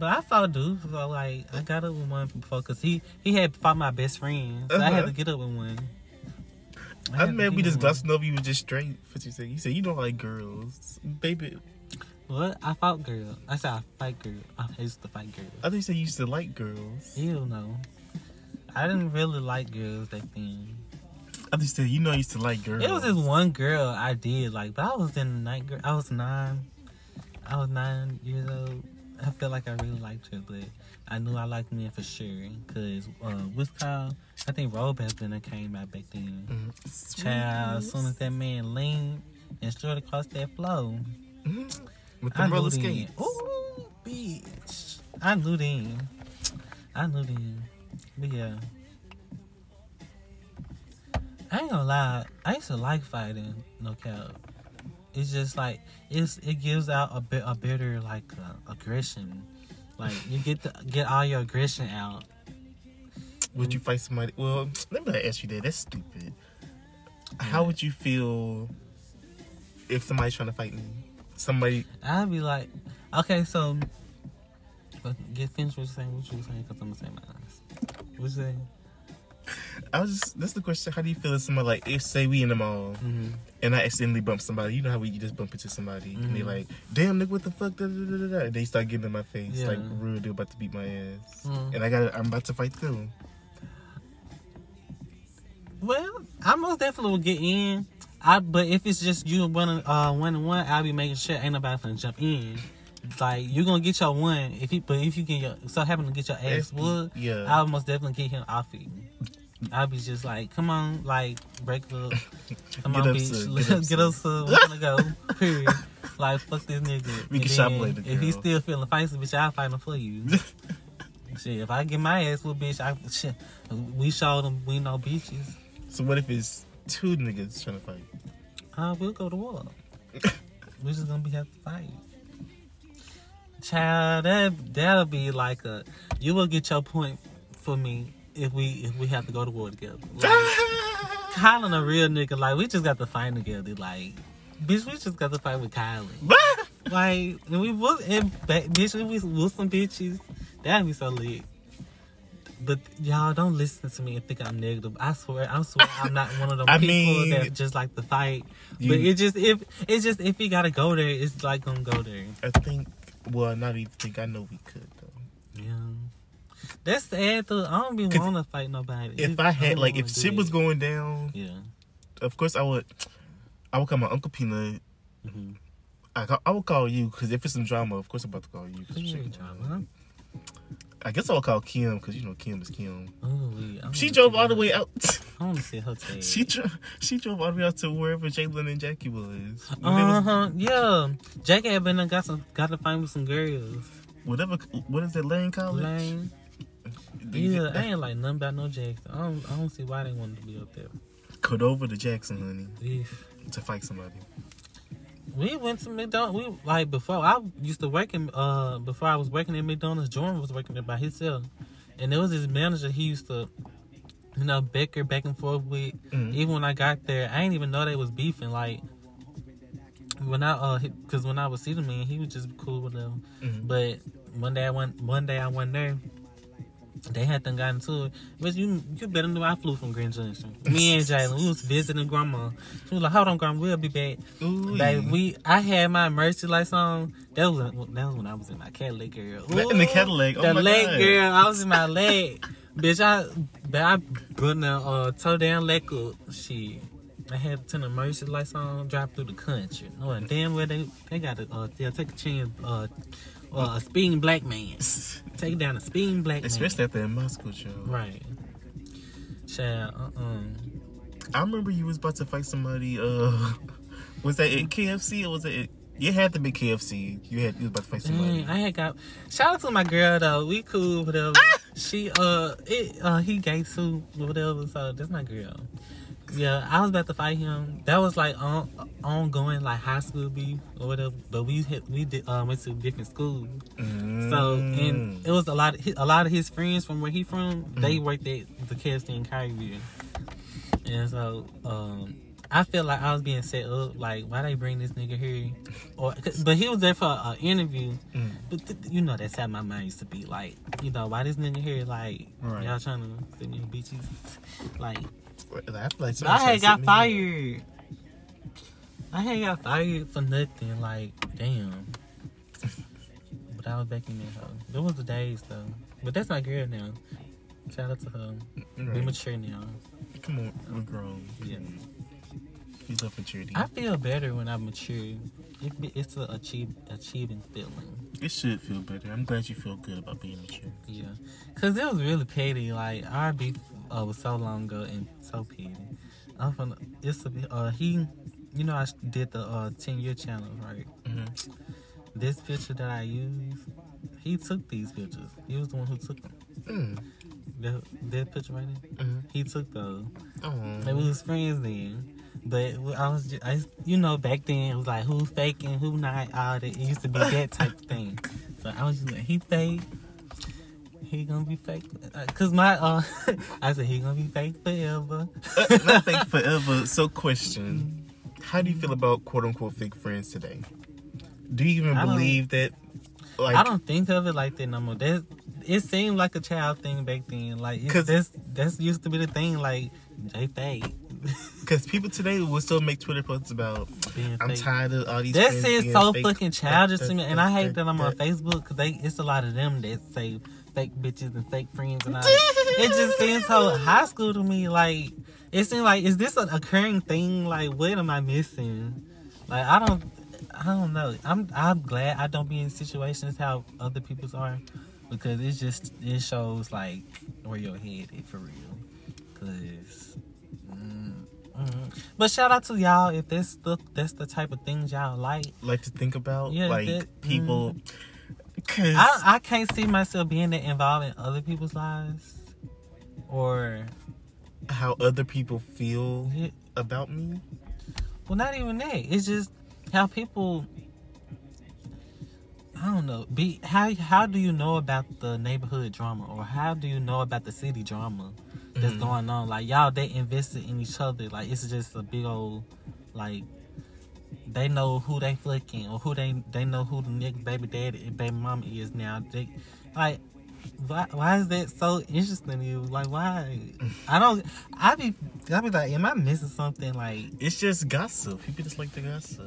But I fought dude. So like I got up with one before because he he had fought my best friend. So I had Uh-huh. to get up with one. I to mad we just glossing over you was just straight. What you say? You said you don't like girls, baby. What? I fought girl. I said I fight girl. I used to fight girls. I think you said you used to like girls. Hell no. I didn't really like girls back then. I just said you know I used to like girls. It was this one girl I did like, but I was in the ninth grade. I was nine. I was nine years old. I feel like I really liked her, but I knew I liked men for sure. Cause uh, what's called? I think Roll Bounce that came out back then. Mhm. Child, as soon as that man leaned and strode across that floor, Mhm. with the knew roller skates. Ooh, bitch. I knew then. I knew then. But yeah. I ain't gonna lie. I used to like fighting, no cap. It's just like it's it gives out a bit a better like uh, aggression. Like you get to get all your aggression out. Would you fight somebody? Well, let me ask you that. That's stupid. How would you feel if somebody's trying to fight me? Somebody. I'd be like, okay, so get finished you're saying. What you were saying? Because I'm gonna say mine. What you saying? I was just. That's the question. How do you feel if somebody like if say we in the mall Mm-hmm. and I accidentally bump somebody? You know how we just bump into somebody and they Mhm. like, damn nigga, what the fuck? Da, da, da. And they start getting in my face Yeah. like real. They're about to beat my ass, Mhm. and I got. I'm about to fight too. Well, I most definitely will get in. I but if it's just you and one uh one and one, I'll be making sure ain't nobody finna jump in. Like you're gonna get your one if you but if you get your so happen to get your ass whooped, yeah. I'll most definitely get him off you. I'll be just like, come on, like break up. Come Get on, up, bitch, son. get, Get up, up, son. We're gonna go. Period. Like fuck this nigga. We And can shop later, If he's still feeling feisty, bitch, I'll fight him for you. shit, if I get my ass with bitch, I shit, we showed them we know bitches. So what if it's two niggas trying to fight. Uh, we'll go to war. We're just gonna be have to fight. Child, that that'll be like a you will get your point for me if we if we have to go to war together. Like, Kylan a real nigga, like we just got to fight together. Like, bitch, we just got to fight with Kylan. Like, and we was and bitch, we was some bitches. That'd be so lit. But y'all don't listen to me and think I'm negative. I swear, I swear, I'm not one of them I people mean, that just like to fight. you- but it just if it's just if you gotta go there, it's like gonna go there. I think. Well, not even think. I know we could though. Yeah, that's sad though. I don't be want to fight nobody. If It- I had don't like, if shit was going down, yeah. of course I would. I would call my uncle Peanut. Mhm. I, ca- I would call you because if it's some drama, of course I'm about to call you. 'cause Yeah, drama. I guess I would call Kim because you know Kim is Kim. Oh, She drove all the way out. I want to see her tail. she drove. She drove all the way out to wherever Jalen and Jackie was. Uh huh. Yeah. Jackie had been and got some got to find with some girls. Whatever. What is it? Lane College. Lane. Yeah, I ain't like nothing about no Jackson. I don't. I don't see why they wanted to be up there. Cut over to Jackson, honey, If to fight somebody. we went to McDonald's, we like before I used to work in uh before I was working at McDonald's. Jordan was working there by himself, and there was this manager he used to. You know, bicker back and forth with. Mhm. Even when I got there, I didn't even know they was beefing. Like when I uh, because when I was see the man, he was just cool with them. Mhm. But one day I went, one day I went there. They had them got into it. But you you better know I flew from Grand Junction. Me and Jalen, we was visiting grandma. She was like, "Hold on, grandma, we'll be back." Ooh, Like yeah. we, I had my Mercy lights on. That was that was when I was in my Cadillac girl. In the Cadillac, oh the my leg God. girl. I was in my leg, bitch. I, but I put the uh, toe down leg up. Shit. I had to turn the Mercy lights on, drive through the country. No, damn where they they got to uh, they'll take a chance. Uh, uh, a speeding black man. Take down a speeding black man. Especially after that Moscow show. Right. Child, uh-uh. I remember you was about to fight somebody. Uh, was that at KFC or was it? At, it had to be KFC. You had you was about to fight somebody. Dang, I had got shout out to my girl though. We cool, whatever. She uh it uh he gay too, whatever. So that's my girl. Yeah, I was about to fight him. That was like on ongoing like high school beef or whatever. But we hit we did uh, went to different schools. Mm. So and it was a lot of his, a lot of his friends from where he from. They worked at the KFC in Kyrieville. And so um I feel like I was being set up. Like, why they bring this nigga here? Or, but he was there for an interview. Mm. But th- you know, that's how my mind used to be. Like, you know, why this nigga here? Like, Right. y'all trying to send me bitches? Like, I feel like but I had got fired. I had got fired for nothing. Like, damn. But I was back in that hoe. Those was the days though. But that's my girl now. Shout out to her. set me We Right. mature now. Come on, we're grown. Yeah. You love maturity. I feel better when I mature. It, it's a achieve, achieving feeling. It should feel better. I'm glad you feel good about being mature. Yeah, cause it was really petty. Like our beef uh, was so long ago and so petty. I'm from it's a uh he, you know I did the uh ten year challenge right. hmm This picture that I used, he took these pictures. He was the one who took them. Mm. That, that picture right there, hmm he took those. And we was friends then. But I was, just, I, you know, back then it was like who faking, who not. All that it used to be that type of thing. So I was just like, he fake. He gonna be fake. Uh, Cause my, uh, I said he gonna be fake forever. Uh, not fake forever. So, question: How do you feel about quote unquote fake friends today? Do you even I believe that? Like, I don't think of it like that no more. That it seemed like a child thing back then. Like, 'Cause- that's that's used to be the thing. Like, they fake. because people today will still make Twitter posts about. Being I'm fake. tired of all these. That being so fake." fucking childish That- to me, that- and I hate that- that I'm on Facebook because they it's a lot of them that say fake bitches and fake friends and all. it just seems so high school to me. Like it seems like is this an occurring thing? Like what am I missing? Like I don't, I don't know. I'm I'm glad I don't be in situations how other people's are because it's just it shows like where your head is for real. Cause. mm, mm. But shout out to y'all if that's the that's the type of things y'all like. like to think about Yeah, like that- people because I I can't see myself being that involved in other people's lives, or how other people feel about me. Well, not even that. It's just how people. I don't know. Be how how do you know about the neighborhood drama, or how do you know about the city drama that's Mhm. going on? Like y'all, they invested in each other. Like it's just a big old like. They know who they fucking or who they they know who the nigga baby daddy and baby mama is now. They like. Why, why is that so interesting to you? Like, why? I don't. I be, I be like, am I missing something? Like, It's just gossip. People just like to gossip.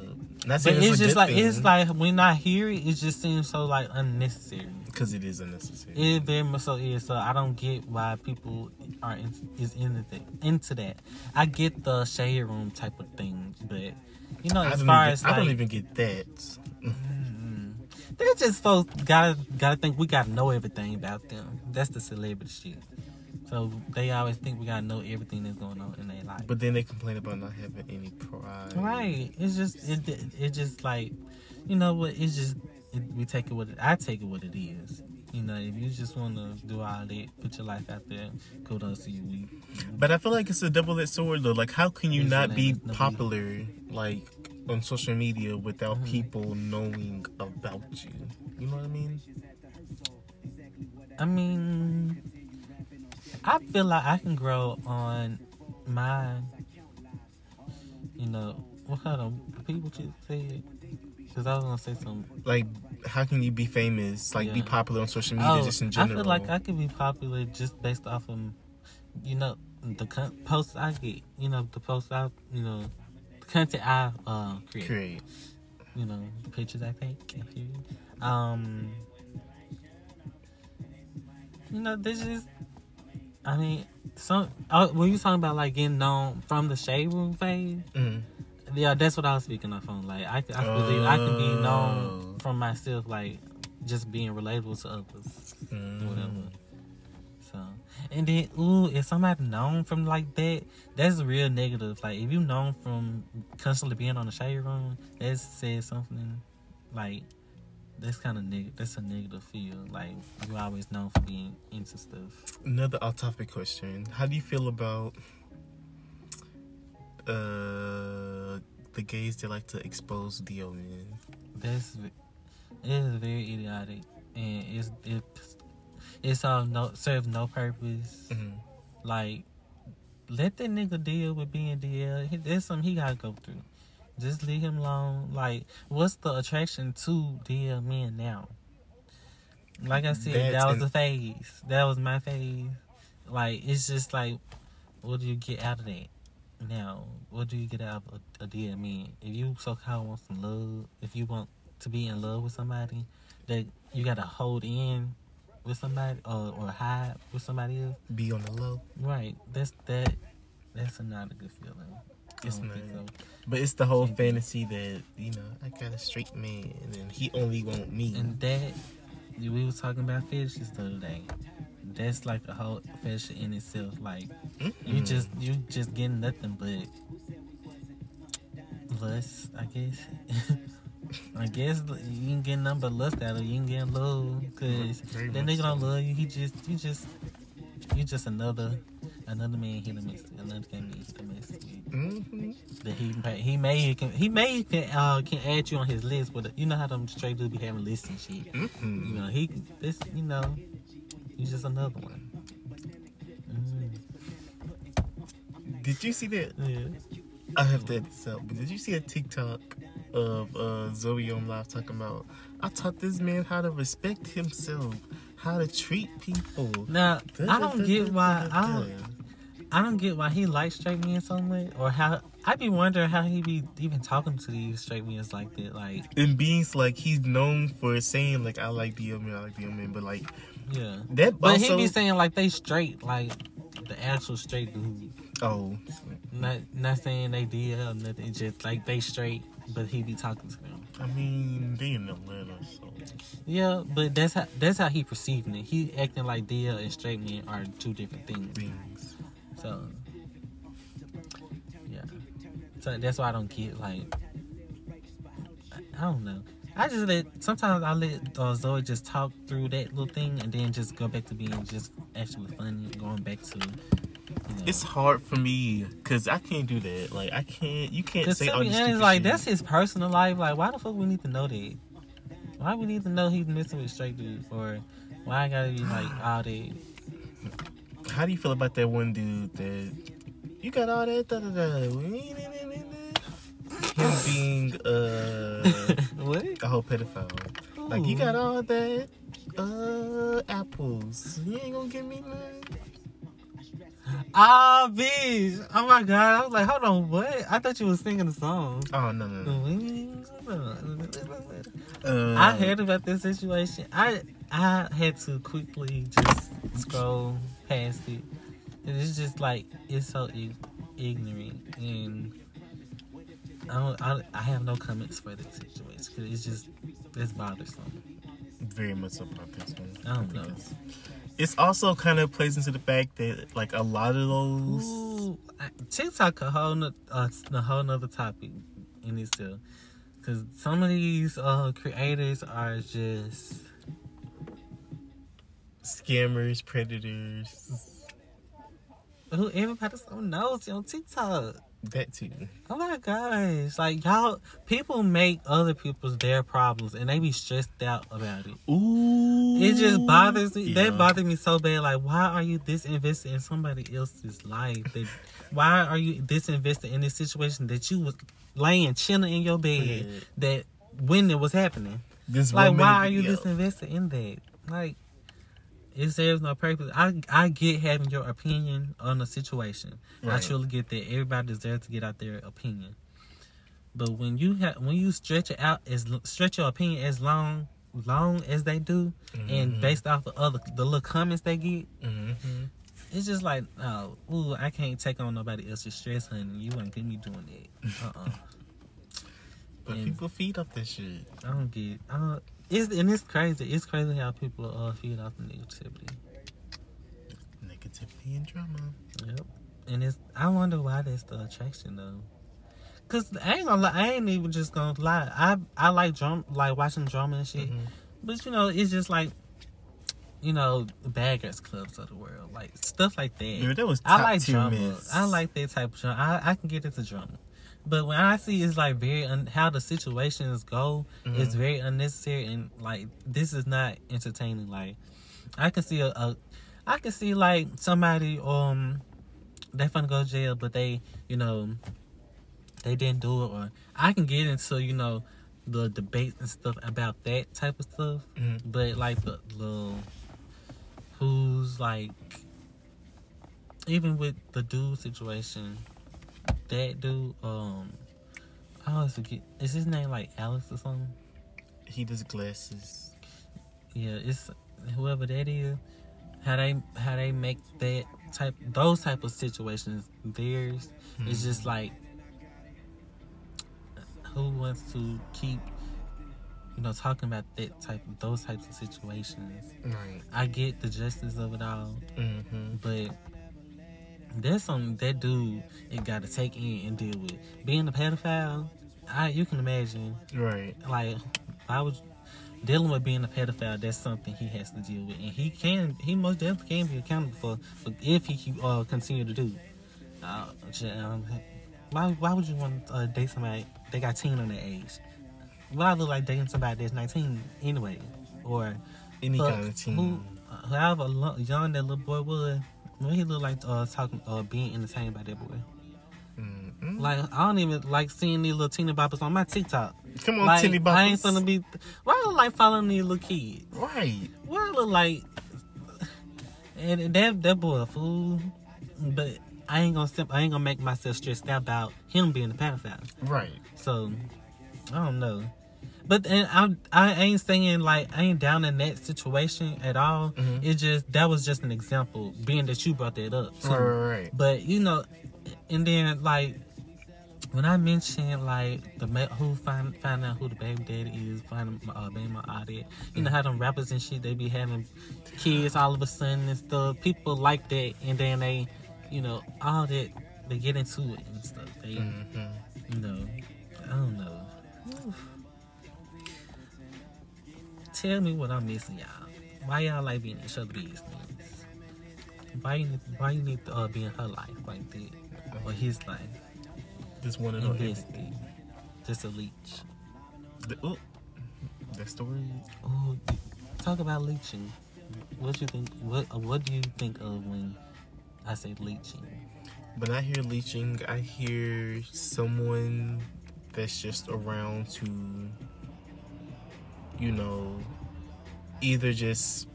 That's but saying it's just like thing, it's like when I hear it, it just seems so like unnecessary. Because it is unnecessary. It very much so is. So I don't get why people are in, is into that, into that. I get the shade room type of thing, but you know, as far even, as I don't even get that. mm, they're just folks gotta gotta think we gotta know everything about them. That's the celebrity shit. So they always think we gotta know everything that's going on in their life. But then they complain about not having any pride. Right. It's just it. It just like, you know what? It's just it, we take it what it, I take it what it is. You know, if you just want to do all that, put your life out there, kudos to you. We, But I feel like it's a double-edged sword, though. Like, how can you not be name is Nabil. popular, like, on social media without Mhm. people knowing about you? You know what I mean? I mean, I feel like I can grow on my, you know, what kind of people you said? Because I was gonna say something. Like, how can you be famous? Like, be popular on social media, Oh, just in general. I feel like I could be popular just based off of, you know, the con- posts I get. You know, the posts I, you know, the content I uh, create. create. You know, the pictures I take. you- Um, you know, this is. I mean, some. Oh, were you talking about like getting known from the shade room phase? Mm. Yeah, that's what I was speaking of on. Like, I, I believe I can be Oh. known from myself, like just being relatable to others Mm. whatever. So, and then, ooh, if somebody known from like that, that's real negative. Like, if you known from constantly being on the shade room, that says something like that's kind of negative. That's a negative feel. Like you always known for being into stuff. Another off-topic question: How do you feel about uh the gays they like to expose DL men? That's it is very idiotic, and it's it's it's all no serve no purpose. Mhm. Like, let that nigga deal with being DL. He- There's something he gotta go through. Just leave him alone. Like, what's the attraction to DL men now? Like I said, That's that was an- the phase. That was my phase. Like, it's just like, what do you get out of that? Now, what do you get out of a, a man? If you so called want some love, if you want to be in love with somebody, that you gotta hold in with somebody or, or hide with somebody else. Be on the low, Right. That's that. That's not a good feeling. It's don't so. but it's the whole fantasy that you know I got a straight man and he only want me. And that we was talking about fetishes the other day. That's like a whole fetish in itself. Like you Mm-mm. just you just getting nothing but lust, I guess. I guess you can get nothing but lust out of. You can get love because that much nigga don't love you. He just you just you just another another man hit a miss. Another man hit a miss. Mhm. that he may he may can he may can uh can add you on his list, but you know how them straight dudes be having lists and shit. Mhm. You know he this you know he's just another one. Mm, Did you see that? yeah. I have this out. But did you see a TikTok of uh, Zoe on live talking about? I taught this man how to respect himself, how to treat people. Now I don't get why I don't. I don't get why he likes straight men so much, or how I'd be wondering how he'd be even talking to these straight men like that. Like And being like he's known for saying like I like the men, I like the men, but like yeah, that but also. he be saying like they straight, like the actual straight dude. oh, Not not saying they did or nothing, just like they straight, but he be talking to them. I mean they in Atlanta, so Yeah, but that's how that's how he perceiving it. He acting like DL and straight men are two different things. things. So yeah, so that's why I don't get like I, I don't know. I just let sometimes I let uh, Zoe just talk through that little thing and then just go back to being just actually funny, going back to You know? It's hard for me because I can't do that. Like I can't. You can't say all this honest, like shit. that's his personal life. Like, why the fuck we need to know that? Why we need to know he's messing with straight dudes, or why I gotta be like all that? How do you feel about that one dude that you got all that? Da, da, da. Him being uh, what? a whole pedophile. Like you got all that uh apples. You ain't gonna give me none. Ah, bitch! Oh my god! I was like, hold on, what? I thought you was singing the song. Oh no no no. wings Uh, I heard about this situation. I I had to quickly just scroll past it. And it's just like it's so ignorant, and I don't. I, I have no comments for the situation because it's just it's bothersome. very much about this one. I don't know. it's- It's also kind of plays into the fact that like a lot of those. Ooh, I- TikTok a whole no, uh, a whole nother topic in itself. Cause some of these uh, creators are just scammers, predators, who everybody so nosy on TikTok. That too. Oh my gosh. Like y'all people make other people's their problems and they be stressed out about it. Ooh, It just bothers me. Yeah. That bothers me so bad. Like, why are you this invested in somebody else's life? That, why are you this invested in this situation that you was laying chilling in your bed Yeah. that when it was happening? This Like, why are you video. this invested in that? Like, it serves no purpose. I I get having your opinion on a situation. I truly get that. Everybody deserves to get out their opinion. But when you have when you stretch it out as stretch your opinion as long long as they do, and Mhm. based off of other the little comments they get, Mhm. it's just like, oh, ooh, I can't take on nobody else's stress, honey. You wouldn't get me doing that. Uh uh But And- people feed off this shit. I don't get. I don't, it's and it's crazy. It's crazy how people uh feed off the negativity. Negativity and drama. Yep. And it's I wonder why that's the attraction though. Cause I ain't gonna lie, I ain't even just gonna lie. I I like drum like watching drama and shit. Mhm. But you know, it's just like you know, Bad Girls Clubs of the world. Like stuff like that. Yeah, that was I like drama. I like that type of drama. I, I can get into drama. But when I see it's like very un- how the situations go, Mhm. it's very unnecessary and like this is not entertaining. Like I can see a, a I can see like somebody um they finna go to jail, but they you know they didn't do it, or I can get into you know the debates and stuff about that type of stuff. Mhm. But like the little who's like even with the dude situation, that dude, um I always forget is his name like Alex or something? He does glasses. Yeah, it's whoever that is, how they how they make that type those type of situations theirs. It's Mm-hmm. just like who wants to keep you know talking about that type those types of situations. Right. I get the justice of it all, Mm-hmm. but there's something that dude it got to take in and deal with. Being a pedophile, I you can imagine Right. like I was dealing with being a pedophile. That's something he has to deal with, and he can he most definitely can be accountable for, for if he uh, continue to do. Uh, um, why why would you want to uh, date somebody that got teen on their age? Why look like dating somebody that's nineteen anyway, or Any kind of team. who uh, however young that little boy was. When he look like uh, talking, uh, being entertained by that boy. Mhm. Like I don't even like seeing these little teeny boppers on my TikTok. Come on, Like, Tilly I ain't Boppers. finna be. Why I look like following these little kids? Right. Why I look like. And that that boy a fool, but I ain't gonna I ain't gonna make myself stressed out about him being a pedophile. Right. So I don't know, but and I I ain't saying like I ain't down in that situation at all. Mhm. It just that was just an example, being that you brought that up. Too. Right, right, right. But you know, and then like when I mentioned like the who find find out who the baby daddy is, find uh, baby mama out there. You know how them rappers and shit they be having kids all of a sudden and stuff. People like that, and then they, you know, all that they get into it and stuff. They, Mhm. you know, I don't know. Tell me what I'm missing, y'all. Why y'all like being each other business? why you need, why you need to uh, be in her life like that or his life? Just know Invested. everything. Just a leech. The, oh, that story. Oh, talk about leeching. What you think? What What do you think of when I say leeching? When I hear leeching, I hear someone that's just around to, you know, either just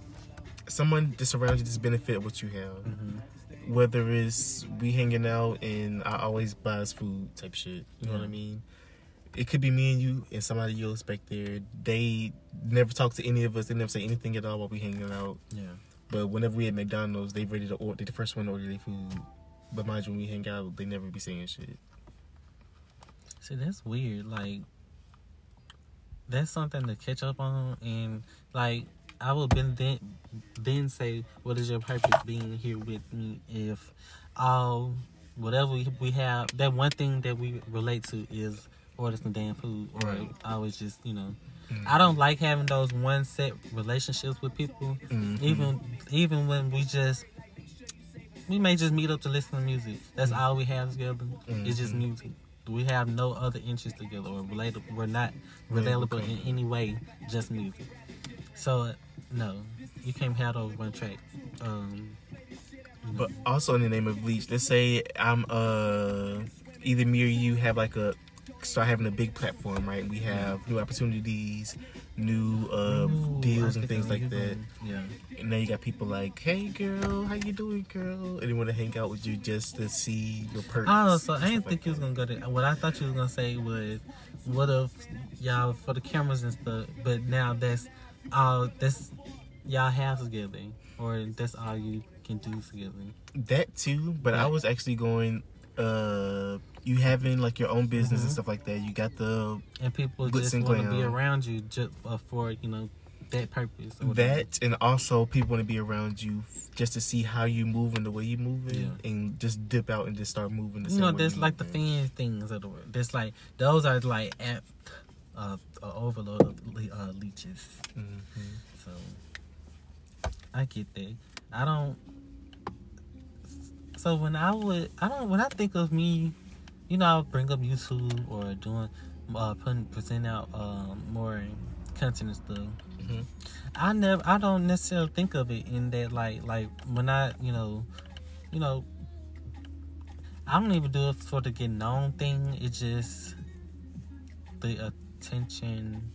someone just around you just benefit what you have. Mm-hmm. Whether it's we hanging out and I always buy us food type shit. You know what I mean? It could be me and you and somebody you'll expect there. They never talk to any of us. They never say anything at all while we hanging out. Yeah. But whenever we at McDonald's, they ready to order. They the first one to order their food. But mind you, when we hang out, they never be saying shit. See, that's weird. Like, that's something to catch up on, and like, I would then then say, "What is your purpose being here with me?" If all whatever we, we have, that one thing that we relate to is order some damn food, or Right. I was just, you know, I don't like having those one set relationships with people. Mhm. Even even when we just we may just meet up to listen to music. That's all we have together. It's just Mhm. music. We have no other interests together or related. We're not relatable in any way. Just music. So no, you can't have those one track. Um, you know. But also in the name of Bleach, let's say I'm uh either me or you have like a start having a big platform, right? We have new opportunities, new uh Ooh, deals and things like that. going. And then you got people like, "Hey, girl, how you doing, girl?" And they want to hang out with you just to see your perks. Oh, so I didn't think you was gonna go to. What I thought you was gonna say was, what if y'all for the cameras and stuff, but now that's all that's y'all have together, or that's all you can do together. that. That too, but I was actually going. Uh You having like your own business and Mhm. stuff like that. You got the and people just want to be around you just uh, for you know that purpose. or that, and also people want to be around you f- just to see how you moving, the way you moving, Yeah. and just dip out and just start moving. The you know, there's like the moving. fan things of the world. There's like those are like app uh, a overload of le- uh, leeches. Mhm. So I get that. I don't. So when I would, I don't. When I think of me, you know, I'll bring up YouTube or doing, uh, putting present out um, more content and stuff. Mhm. I never, I don't necessarily think of it in that like, like when I, you know, you know, I don't even do it for the get known thing. It's just the attention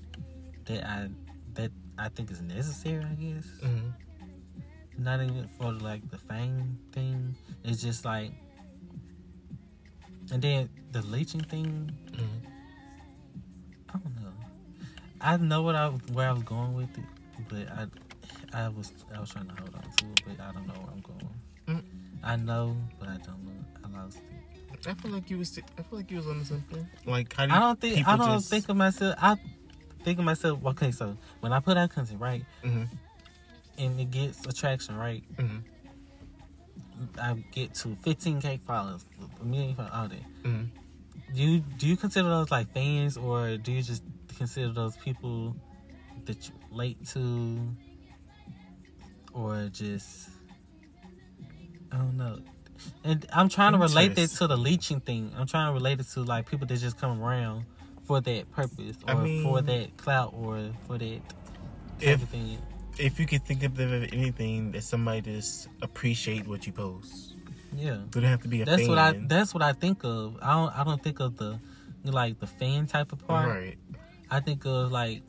that I that I think is necessary. I guess Mhm. Not even for like the fame thing. It's just like, and then the leeching thing. Mhm. I don't know. I know what I where I was going with it, but I I was I was trying to hold on to it, but I don't know where I'm going. Mm. I know, but I don't know. I lost it. I feel like you was. I feel like you was on something. Like how do I don't think I don't just- think of myself. I think of myself. Okay, so when I put out content, right, Mhm. And it gets attraction, right, Mhm. I get to 15k followers, a million followers, all that. Mhm. Do you do you consider those like fans, or do you just consider those people that you relate to, or just I don't know. And I'm trying to relate that to the leeching thing. I'm trying to relate it to like people that just come around for that purpose, or I mean- for that clout, or for that If- thing. If you could think of them anything that somebody just appreciate what you post, Yeah. do they have to be a That's fan? what I. That's what I think of. I don't. I don't think of the like the fan type of part. right. I think of like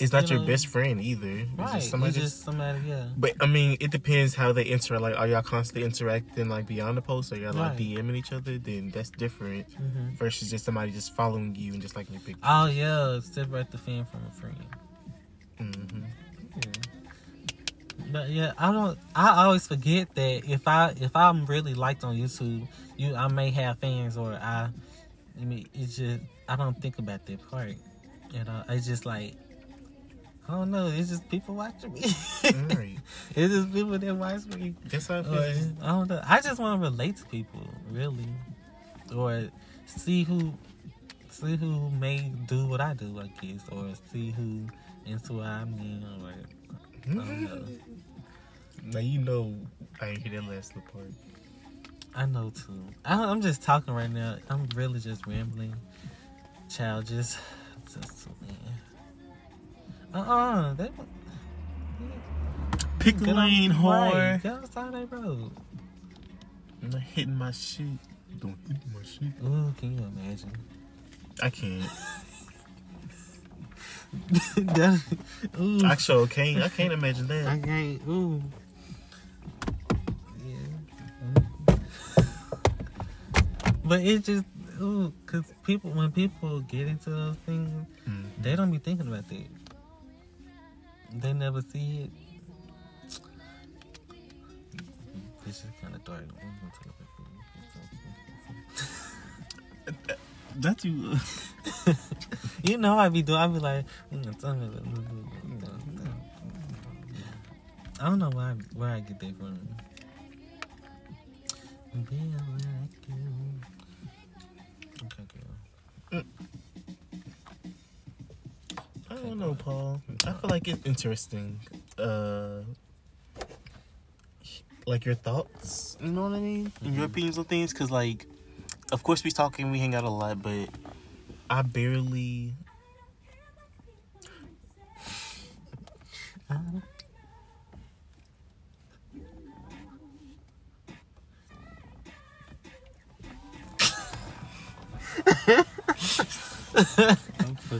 It's not you your know, best friend either. It's right. just somebody it's just- somebody. Yeah. But I mean, it depends how they interact. Like, are y'all constantly interacting like beyond the post, or y'all like DMing each other? Then that's different hmm versus just somebody just following you and just liking your picture. Oh yeah, separate the fan from a friend. hmm Yeah. But yeah, I don't. I always forget that if I if I'm really liked on YouTube, you I may have fans or I. I mean, it's just I don't think about that part. You know, it's just like I don't know. It's just people watching me. Right. it's just people that watch me. That's how I feel. Or, I don't know. I just want to relate to people, really, or see who see who may do what I do, I guess, or see who into what I'm in, or I don't know. Now you know I ain't hear that last little part. I know too. I, I'm just talking right now. I'm really just rambling. Child, just, just uh uh They Pick lane, whore. Get side that road. I'm not hitting my shit. Don't hit my shit. Ooh, can you imagine? I can't. That- ooh, I sure can't. I can't imagine I that. can't. Ooh. Yeah. But it just, ooh, cause people when people get into those things, Mm. they don't be thinking about that. They never see it. This is kind of dark. That you. You know I be doing. I be like, tell me, you know. I don't know why where I get that from. Be like you. Okay, girl. I don't know, Paul. I feel like it's interesting. Uh, like your thoughts. You know what I mean? And your opinions on things, because like, of course we talk and we hang out a lot, but I barely.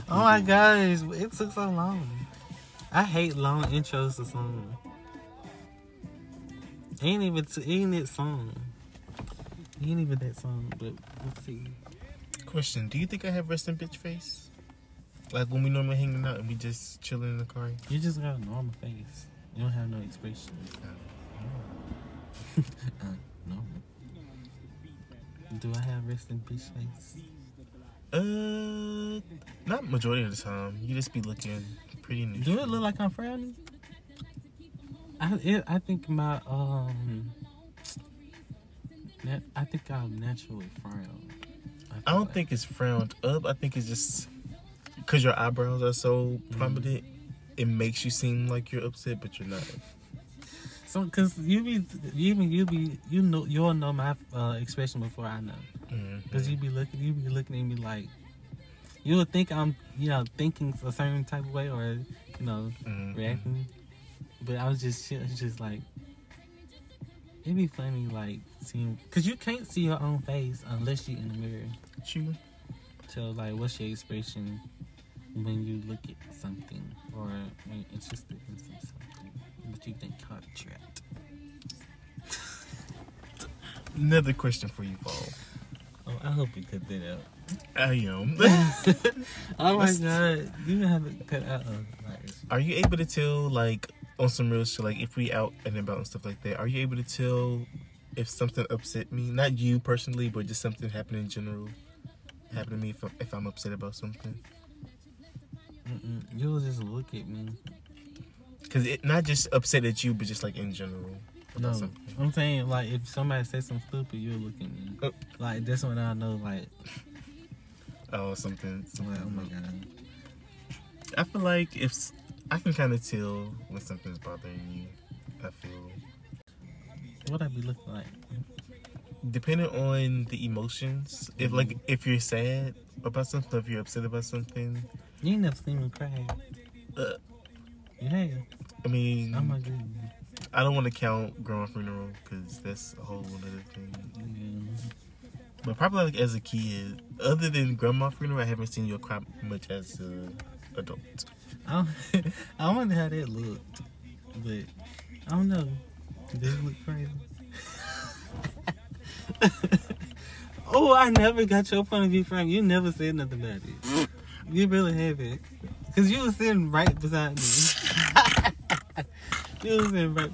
Oh my gosh, it took so long. I hate long intros to songs. Ain't even t- ain't it song. Ain't even that song, but let's see. Question: Do you think I have resting bitch face? Like when we normally hanging out and we just chilling in the car. You just got a normal face. You don't have no expression. uh, normal. Do I have resting bitch face? Uh, not majority of the time. You just be looking pretty neutral. Do it look like I'm frowning? I it, I think my um, nat- I think I'm naturally frown. I don't think it's frowned up. I think it's just because your eyebrows are so prominent. It makes you seem like you're upset, but you're not. so. Cause you be you even you be you know you'll know my uh, expression before I know. Mhm. Cause you be looking you be looking at me like you would think I'm you know thinking a certain type of way or you know Mhm. reacting. But I was just just like it'd be funny like seeing because you can't see your own face unless you're in the mirror. You. So like, what's your expression when you look at something or when you're interested in something that you think caught trapped? Another question for you, Paul. Oh, I hope you cut that out. I am. oh my oh Let's- god, you have to cut out. Oh, are you able to tell, like, on some real shit, like, if we out and about and stuff like that, are you able to tell if something upset me? Not you personally, but just something happened in general. Happen to me if, if I'm upset about something. mm-mm. you'll just look at me. Because it not just upset at you, but just like in general. No, something. I'm saying like if somebody says something stupid, you'll look at me. Oh. Like that's when I know like, Oh, something. like oh my god. I feel like if I can kind of tell when something's bothering you. I feel What I be looking like? depending on the emotions. If like if you're sad about something, if you're upset about something, You ain't never seen me cry. uh, have. I mean, Oh my goodness. I don't want to count grandma funeral because that's a whole other thing. Yeah. But probably like as a kid, other than grandma funeral, I haven't seen you cry much as a adult. I don't, I wonder how that looked, but I don't know. It look crazy? oh, I never got your point of view, Frank. You never said nothing about it. You really haven't, cause you were sitting right beside me. you was sitting right.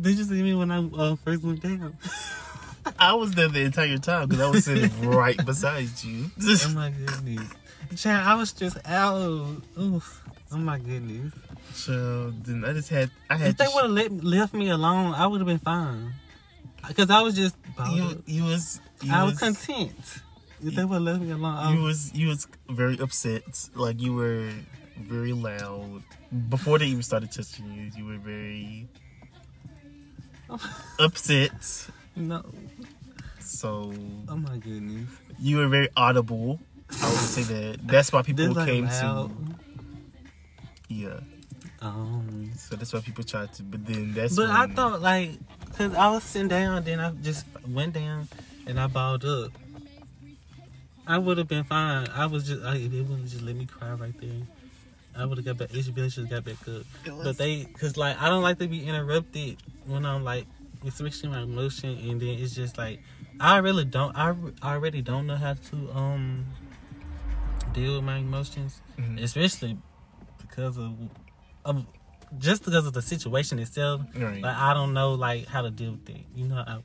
Did you see me when I uh, first went down? I was there the entire time because I was sitting right beside you. oh my goodness, Chad, I was just out. Oof. Oh my goodness. So then I just had I had If they would have let, left me alone, I would have been fine. Cause I was just you you was you I was, was content. If they would have left me alone, I you was, was you was very upset. Like you were very loud before they even started touching you. You were very upset. No. So Oh my goodness. you were very audible. I would say that. That's why people like came loud. to. Yeah. Um, So that's why people try to. But then that's. but I thought like, cause I was sitting down, then I just went down and I balled up. I would have been fine. I was just, I, it wouldn't just let me cry right there. I would have got back. Each village should have got back up. But they, cause like I don't like to be interrupted when I'm like expressing my emotion, and then it's just like I really don't. I, I already don't know how to um deal with my emotions, Mhm. especially because of of just because of the situation itself. Right. Like I don't know like how to deal with it. You know, I,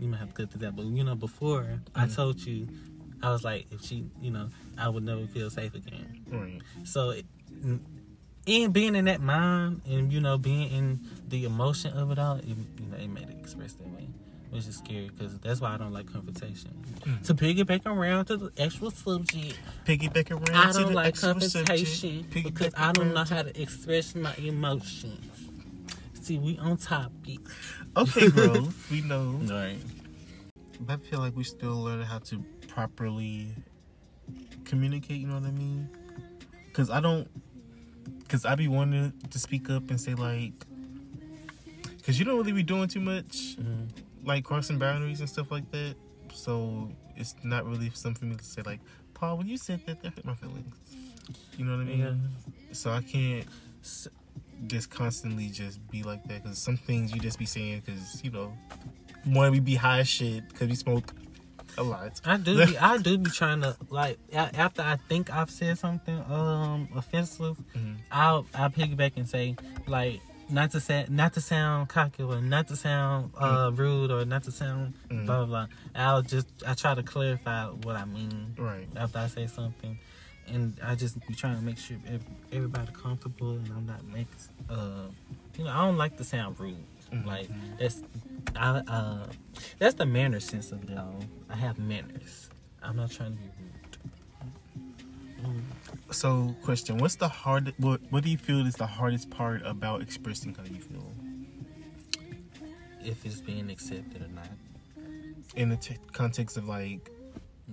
you might have to cut to that, but you know, before I Mhm. told you, I was like, if she, you know, I would never feel safe again. Right. So, it, in being in that mind and you know being in the emotion of it all, it, you know, it made it express that way, which is scary because that's why I don't like confrontation. Mhm. To piggyback around to the actual subject, Piggyback around to the. I don't like confrontation because I don't know how to express my emotions. See, we on topic. Okay, bro. we know. Right. But I feel like we still learning how to properly communicate. You know what I mean? Because I don't. Because I be wanting to speak up and say like. Because you don't really be doing too much, Mm-hmm. Like crossing boundaries and stuff like that. So it's not really something for me to say like, Paul, when you said that, that hurt my feelings. You know what I mean? Yeah. So I can't just constantly just be like that because some things you just be saying because you know, one we be high as shit because we smoke a lot. I do. Be, I do be trying to like after I think I've said something um offensive, Mhm. I'll I'll piggyback and say like not to say not to sound cocky or not to sound uh rude or not to sound Mhm. blah blah blah. I'll just I try to clarify what I mean Right. after I say something, and I just be trying to make sure ev- everybody comfortable and I'm not make uh you know I don't like to sound rude. Mhm. Like that's I uh that's the manner sense of it all. I have manners. I'm not trying to be rude. So, question: What's the hard? What What do you feel is the hardest part about expressing how you feel If it's being accepted or not. in the t- context of like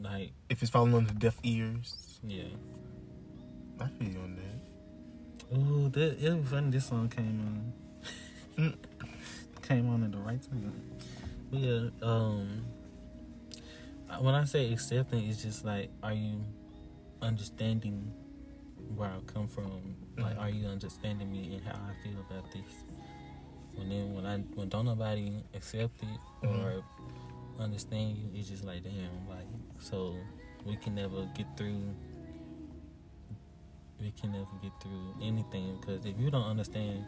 Like if it's falling on the deaf ears? yeah. I feel you on that. Ooh, that it was funny. This song came on. Mm. came on at the right time. Yeah, um, when I say accepting, it's just like, are you understanding where I come from? Like, Mhm. are you understanding me and how I feel about this? And then when I when don't nobody accept it or understand you, it's just like damn, like so we can never get through. We can never get through anything because if you don't understand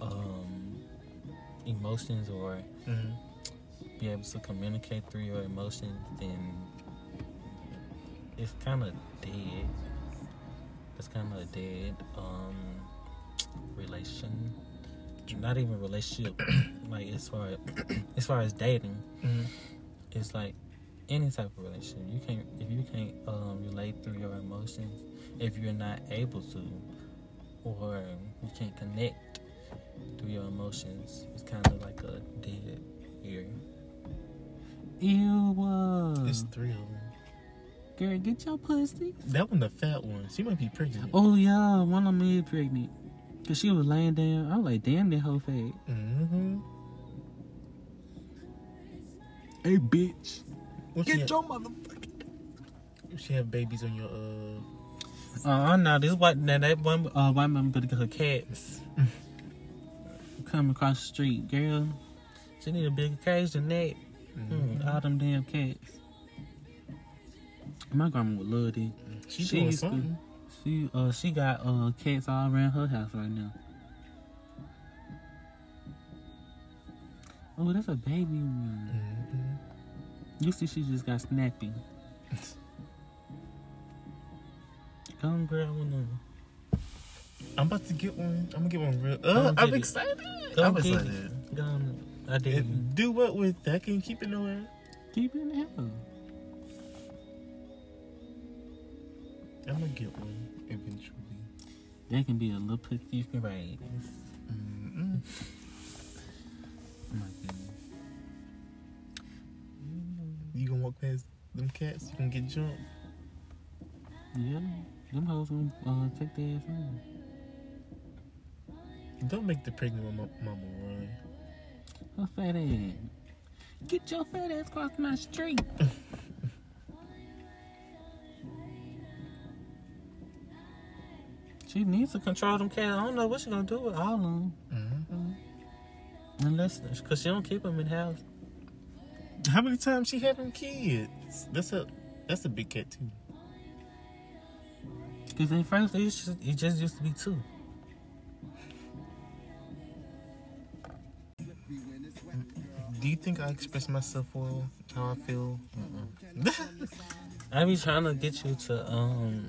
um, emotions or hmm be able to communicate through your emotions, then it's kind of dead. It's kind of a dead um, relation. Not even relationship. like as far as, as far as dating, hmm it's like any type of relationship. You can't if you can't um, relate through your emotions, if you're not able to, or you can't connect through your emotions. It's kind of like a dead ear. Ew. It's three of them. Girl, get your pussy. That one, the fat one. She might be pregnant. Oh yeah, one of me is pregnant. Cause she was laying down. I was like, damn, that whole fat. Mm-hmm. Hey, bitch. What she, Get have, your motherfucking. she have babies on your uh. Uh, no, this white now that one uh white man better get her cats. Come across the street, girl. She need a bigger cage than that. Mhm. Mm, all them damn cats. My grandma would love it. She, She doing used to- something. She uh she got uh cats all around her house right now. Oh, that's a baby one. Mhm. You see, she just got snappy. Come grab one of I'm about to get one. I'm gonna get one real. Uh, I'm it. excited. Go I'm get it. excited. Go on. I did. Do what with that? Can you keep it nowhere? Keep it in the house. I'm gonna get one eventually. That can be a little pussy you can raise. Mm-mm. Oh my goodness. You gonna walk past them cats? You gonna get jumped? Yeah, them hoes gonna uh, take their ass on. Don't make the pregnant mama, mama run. Her fat ass. Get your fat ass across my street. she needs to control them cats. I don't know what she gonna do with all of them. Mm-hmm. Unless, cause she don't keep them in house. How many times she having kids? That's a that's a big cat too. Cause in first it just, it just used to be two. Do you think I express myself well? How I feel? I be trying to get you to um,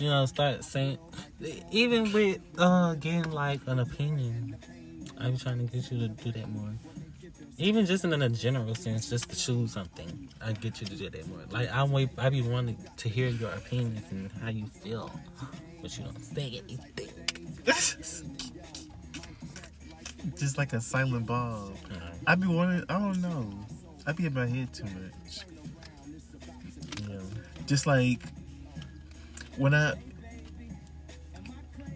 you know, start saying, even with uh getting like an opinion. I be trying to get you to do that more. Even just in a general sense, just to choose something, I get you to do that more. Like I wait, I be wanting to hear your opinions and how you feel, but you don't say anything. Just like a silent Bob. I be wanting. I don't know. I be in my head too much. Just like when I.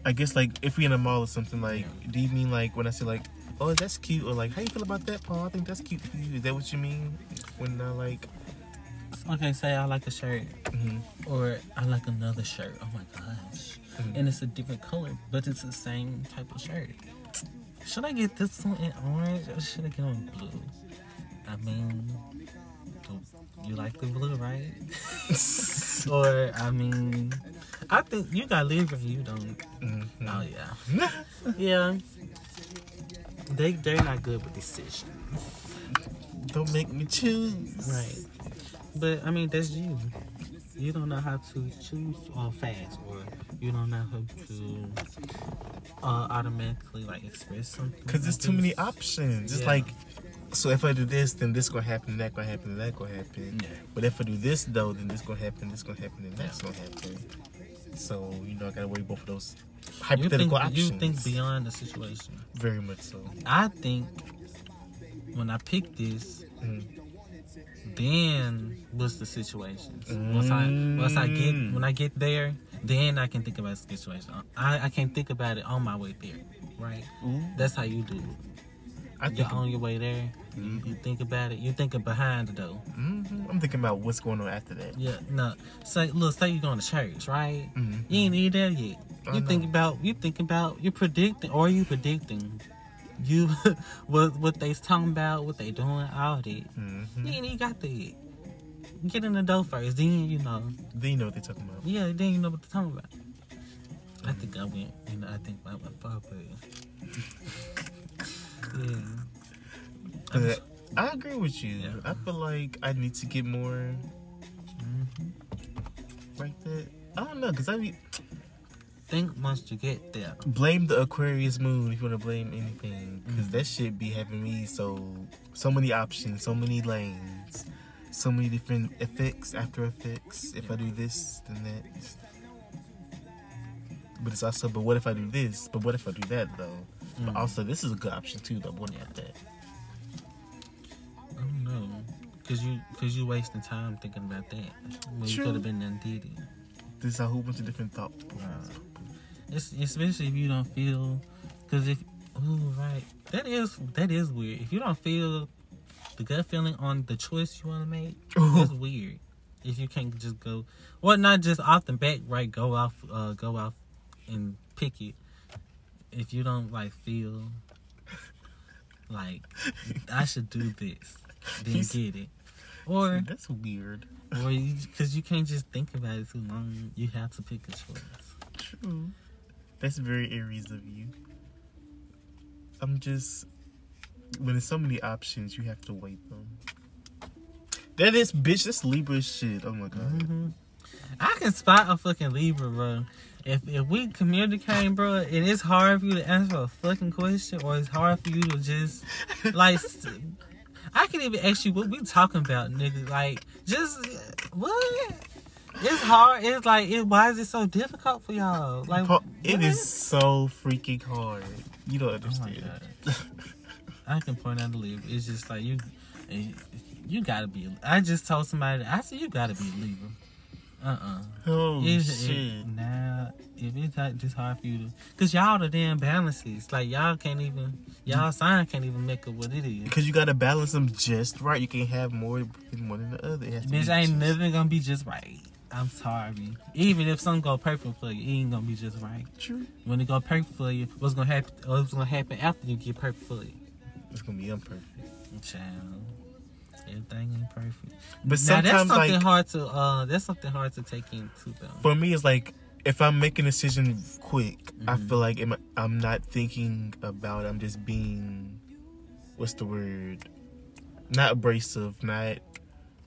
I guess like if we in a mall or something like, do you mean like when I say like, oh that's cute or like how you feel about that, Paul? I think that's cute for you. Is that what you mean when I like? Okay, say I like a shirt, mhm. or I like another shirt. Oh my gosh. Mhm. And it's a different color, but it's the same type of shirt. Should I get this one in orange or should I get on blue? I mean, you like the blue, right? or, I mean, I think you got Libra, you don't. Mhm. Oh, yeah. Yeah. They, they're not good with decisions. Don't make me choose. Right. But I mean, that's you. You don't know how to choose or fast, or you don't know how to uh, automatically like express something. Cause there's too many options. It's Yeah. like, so if I do this, then this gonna happen, that gonna happen, that gonna happen. Yeah. But if I do this though, then this gonna happen, this gonna happen, and that's gonna happen. So you know, I gotta weigh both of those You think, hypothetical you think beyond the situation. Very much so. I think when I pick this, Mm. then what's the situation? Once I once I get Mm. when I get there, then I can think about the situation. I, I can't think about it on my way there, right? Ooh, That's how you do it. I think. You're on your way there. You, you think about it. You're thinking behind the door. mhm, I'm thinking about what's going on after that. Yeah, no. Say, look, say you're going to church, right? Mhm. You ain't even there yet. I You know. think about, you think about, you predicting, or you predicting, you what what they's talking about, what they doing, all that. You Mhm. ain't even got there yet. Get in the door first, then you know. Then you know what they're talking about. Yeah, then you know what they're talking about. I think I went, and I think I went far, but yeah. But I agree with you. Yeah. I feel like I need to get more Mhm. like that. I don't know, cause I be Think once you get there. blame the Aquarius moon if you want to blame anything, because that shit be having me so so many options, so many lanes, so many different effects, after effects. If I do this, then that. But it's also, but what if I do this? But what if I do that though? But Mm. also, this is a good option too. Though, what about that? Cause you, cause you wasting time thinking about that. When you could have been done did it. There's a whole bunch of different thought. It's especially if you don't feel. Cause if, oh right, that is that is weird. If you don't feel the gut feeling on the choice you want to make, that's weird. If you can't just go, well, not just off the back, right? Go off, uh, go off, and pick it. If you don't like feel like I should do this, then He's- get it. Or That's weird. or because you can't just think about it too long. You have to pick a choice. True. That's very Aries of you. I'm just when there's so many options, you have to weight them. That is bitch. That's Libra shit. Oh my god. hmm I can spot a fucking Libra, bro. If if we communicate, bro, and it's hard for you to answer a fucking question, or it's hard for you to just like, I can even ask you what we talking about, nigga. Like, just what? It's hard. It's like, it, why is it so difficult for y'all? Like, it what? is so freaking hard. You don't Oh understand. god. I can point out the Libra. It's just like you, you gotta be. I just told somebody. I said you gotta be a Libra. Uh uh Oh It's, shit. it, nah, if it's not just hard for you to, cause y'all the damn balances. Like y'all can't even, y'all sign can't even make up what it is. Because you gotta balance them just right. You can't have more more than the other. It has to Bitch be ain't never gonna be just right. I'm sorry. Even if something go perfect for you, it ain't gonna be just right. True. When it go perfect for you, what's gonna happen? What's gonna happen after you get perfect for you? It's gonna be imperfect. Child, everything ain't perfect. But now sometimes, that's something like hard to. Uh, that's something hard to take into though. for me, it's like if I'm making a decision quick, I Mhm. feel like I'm not thinking about. I'm just being, what's the word? Not abrasive, not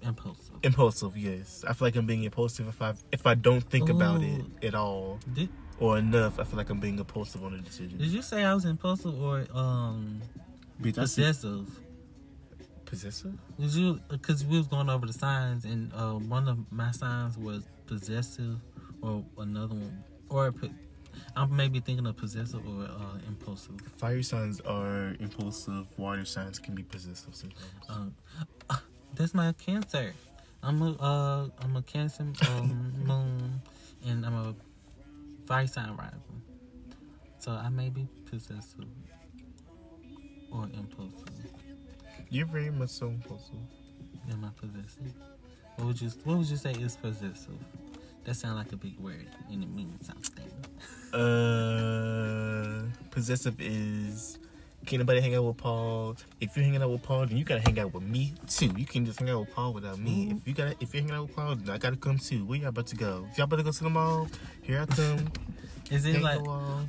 Impulsive. impulsive. Yes, I feel like I'm being impulsive if I if I don't think about it at all Did, or enough. I feel like I'm being impulsive on a decision. did you say I was impulsive or um Bitch, I said possessive? Possessive. Did you? Because we was going over the signs, and uh, one of my signs was possessive, or another one, or I'm maybe thinking of possessive or uh, impulsive. Fire signs are impulsive. Water signs can be possessive sometimes. Um, uh, that's my cancer. I'm a uh, I'm a cancer um, moon, and I'm a fire sign rival. So I may be possessive or impulsive. You're very much so impulsive. Am I possessive? What would you What would you say is possessive? That sounds like a big word, and it means something. Uh, possessive is. Can nobody hang out with Paul? If you're hanging out with Paul, then you gotta hang out with me too. You can't just hang out with Paul without me. Mhm. If you gotta, if you're hanging out with Paul, then I gotta come too. Where y'all about to go? If y'all about to go to the mall, here I come. Is it Hang like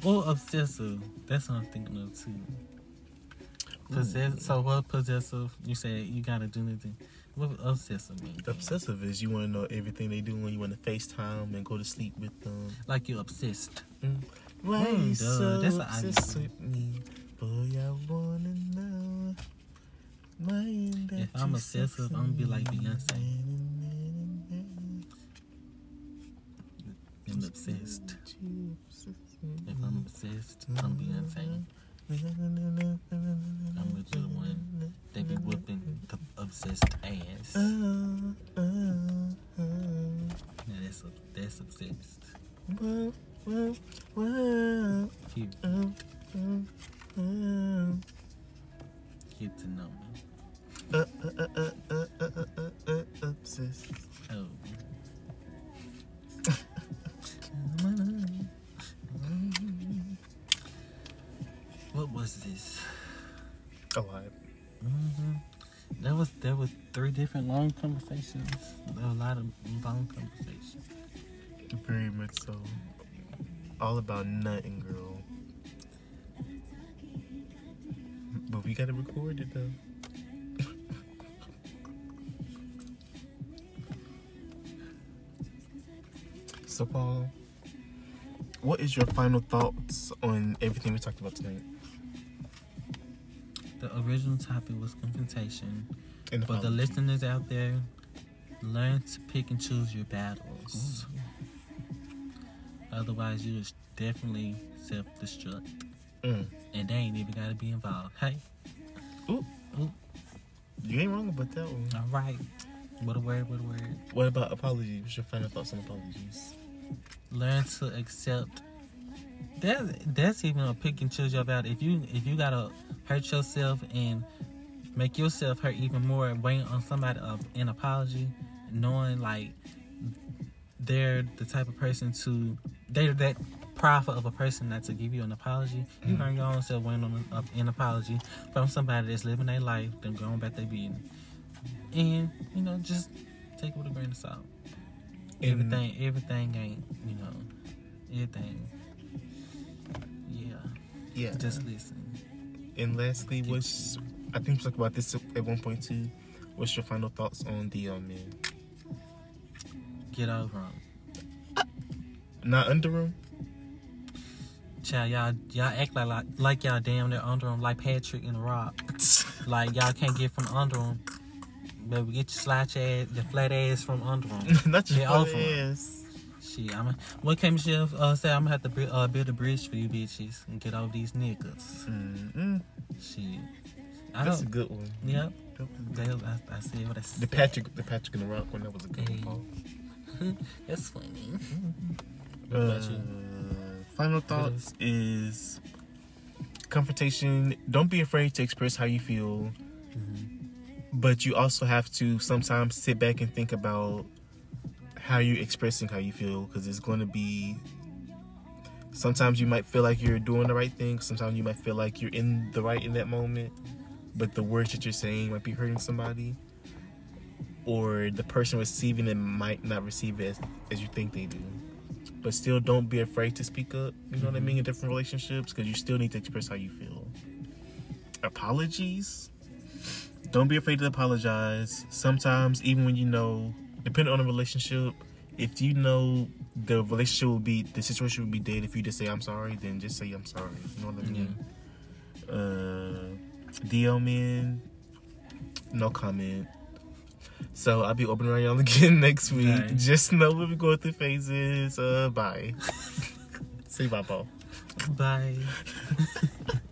well obsessive? That's what I'm thinking of too. Possess- so what possessive? You said you gotta do anything. What obsessive mean? Obsessive is you want to know everything they do when you want to FaceTime and go to sleep with them. Like you obsessed. Why Mm, you duh, so that's obsessed with me? Boy, I wanna know. Why that If I'm obsessive. I'm gonna be like Beyonce. I'm obsessed. If I'm obsessed, I'm Beyonce. I'm with the one They be whooping the obsessed ass. Uh, Yeah, that's that's obsessed. Whoa, whoa, whoa, Cute, uh, uh, uh. cute to know me. Uh, uh, uh, uh, uh, uh, uh, uh, obsessed. Oh. what was this? A lot. hmm There was there was three different long conversations. There were a lot of long conversations. Very much so. All about nothing, girl. But we gotta record it though. so, Paul, what is your final thoughts on everything we talked about tonight? The original topic was confrontation. For the listeners out there, learn to pick and choose your battles. Otherwise, you will definitely self destruct. Mm. And they ain't even got to be involved. Hey, Ooh. Ooh. You ain't wrong about that one. all right. What a word, what a word. What about apologies? What's your final thoughts on apologies? Learn to accept. That's that's even a pick and choose your battle. If you if you gotta hurt yourself and make yourself hurt even more, waiting on somebody of an apology, knowing like they're the type of person to they're that prideful of a person not to give you an apology. You earn your own self waiting on a, an apology from somebody that's living their life, then going back their being, and you know just take it with a grain of salt. Everything, everything ain't, you know, everything. Yeah, just listen. And lastly, what's I think we talked about this at one point too. What's your final thoughts on the um man? Get over 'em. Not under him. Child, y'all, y'all act like, like like y'all damn near under 'em, like Patrick in the Rock. Like y'all can't get from under 'em. Baby, get your slouch ass, the flat ass from under 'em. Not just Yeah, yeah, over 'em. Shit, I'm. A, what came Michelle uh, say? I'm gonna have to uh, build a bridge for you bitches and get over these niggas. Mm-mm. Shit. I That's a good one. Yep. That was- That was, I, I see what I The. Patrick, the Patrick and the Rock one. That was a good Hey. one. That's funny. Paul. What about you? Uh, final thoughts is confrontation. Don't be afraid to express how you feel, but you also have to sometimes sit back and think about how you're expressing how you feel because it's going to be. Sometimes you might feel like you're doing the right thing. Sometimes you might feel like you're in the right in that moment, but the words that you're saying might be hurting somebody, or the person receiving it might not receive it as, as you think they do but still don't be afraid to speak up. You know what I mean? Mm-hmm. In different relationships, because you still need to express how you feel. Apologies. Don't be afraid to apologize. Sometimes, even when you know, depending on the relationship, if you know the relationship will be, the situation will be dead if you just say I'm sorry, then just say I'm sorry. You know what I mean? Uh, DL men, no comment. So I'll be opening around y'all again next week. Just know we'll be going through phases. Uh, bye. Say bye, Paul. Bye.